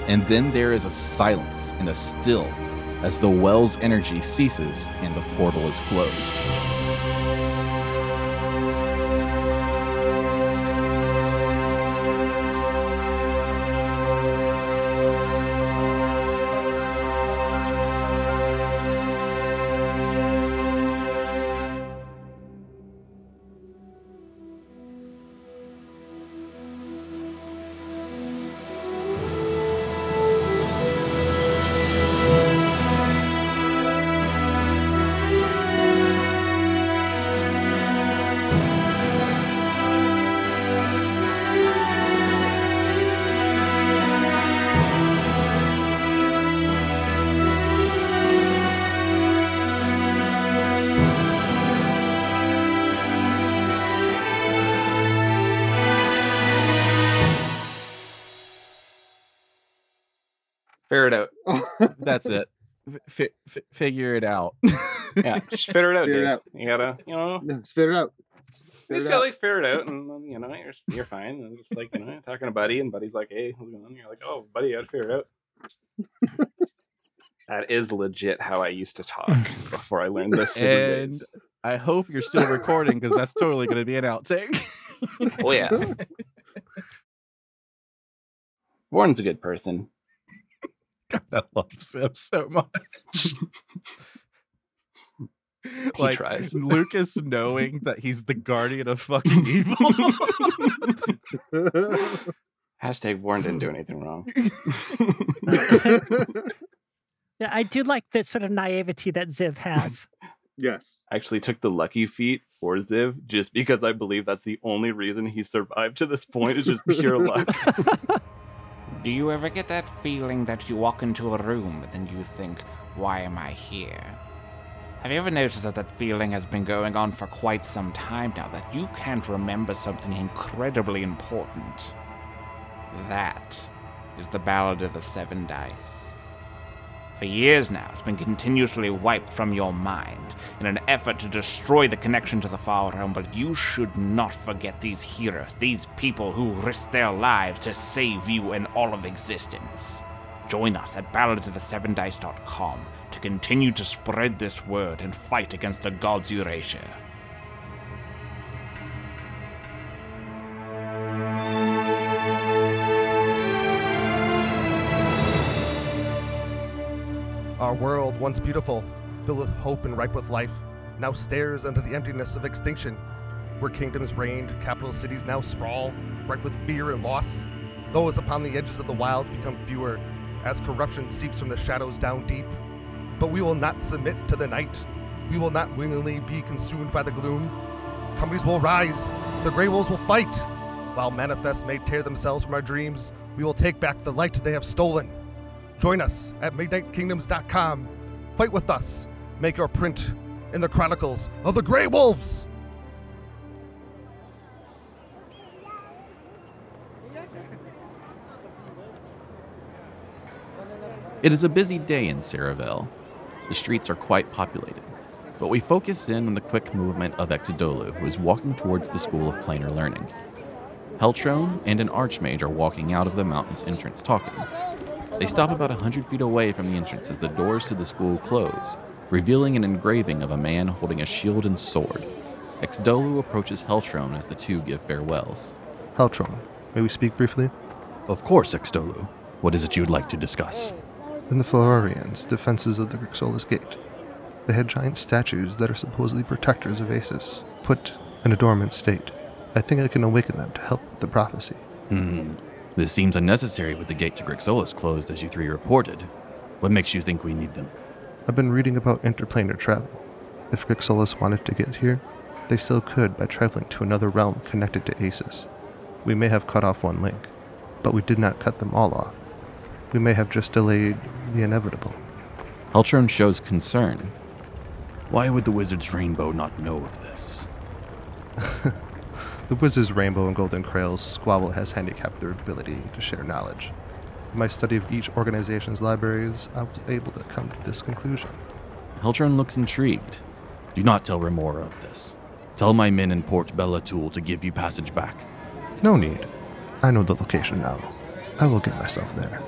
And then there is a silence and a still as the well's energy ceases and the portal is closed. F- figure it out. Yeah, just figure it out, Figure it dude. out. You gotta, you know, No, just figure it out. you Figure just it gotta out. like figure it out, and you know, you're you're fine. And just like you know, talking to Buddy, and Buddy's like, "Hey, it going?" You're like, "Oh, Buddy, you gotta figure it out." that is legit how I used to talk before I learned this. and I hope you're still recording because that's totally going to be an outtake. oh yeah, Vorin's a good person. God, I love Sim so much. He tries. Lucas knowing that he's the guardian of fucking evil. Hashtag Vorin didn't do anything wrong. Yeah, I do like the sort of naivety that Ziv has. yes. I actually took the lucky feat for Ziv just because I believe that's the only reason he survived to this point. Is just pure luck. Do you ever get that feeling that you walk into a room and then you think, why am I here? Have you ever noticed that that feeling has been going on for quite some time now, that you can't remember something incredibly important? That is the Ballad of the Seven Dice. For years now, it's been continuously wiped from your mind in an effort to destroy the connection to the Far Realm, but you should not forget these heroes, these people who risked their lives to save you and all of existence. Join us at balladofthesevendice.com to continue to spread this word and fight against the gods Eurasia. Our world, once beautiful, filled with hope and ripe with life, now stares into the emptiness of extinction. Where kingdoms reigned, capital cities now sprawl, ripe with fear and loss. Those upon the edges of the wilds become fewer, as corruption seeps from the shadows down deep. But we will not submit to the night. We will not willingly be consumed by the gloom. Companies will rise, the Grey Wolves will fight. While manifests may tear themselves from our dreams, we will take back the light they have stolen. Join us at MidnightKingdoms.com. Fight with us. Make your print in the chronicles of the Grey Wolves. It is a busy day in Saravel. The streets are quite populated, but we focus in on the quick movement of Exdolu, who is walking towards the School of Planar Learning. Heltrone and an Archmage are walking out of the mountain's entrance talking. They stop about a hundred feet away from the entrance as the doors to the school close, revealing an engraving of a man holding a shield and sword. Exdolu approaches Heltrone as the two give farewells. Heltron, may we speak briefly? Of course, Exdolu. What is it you would like to discuss? In the Florarians' defenses of the Grixolis Gate, they had giant statues that are supposedly protectors of Asis, put in a dormant state. I think I can awaken them to help with the prophecy. Hmm. This seems unnecessary with the gate to Grixolis closed as you three reported. What makes you think we need them? I've been reading about interplanar travel. If Grixolis wanted to get here, they still could by traveling to another realm connected to Asis. We may have cut off one link, but we did not cut them all off. We may have just delayed the inevitable. Heltron shows concern. Why would the Wizard's Rainbow not know of this? The Wizard's Rainbow and Golden Krail's squabble has handicapped their ability to share knowledge. In my study of each organization's libraries, I was able to come to this conclusion. Heltron looks intrigued. Do not tell Remora of this. Tell my men in Port Bellatul to give you passage back. No need. I know the location now. I will get myself there.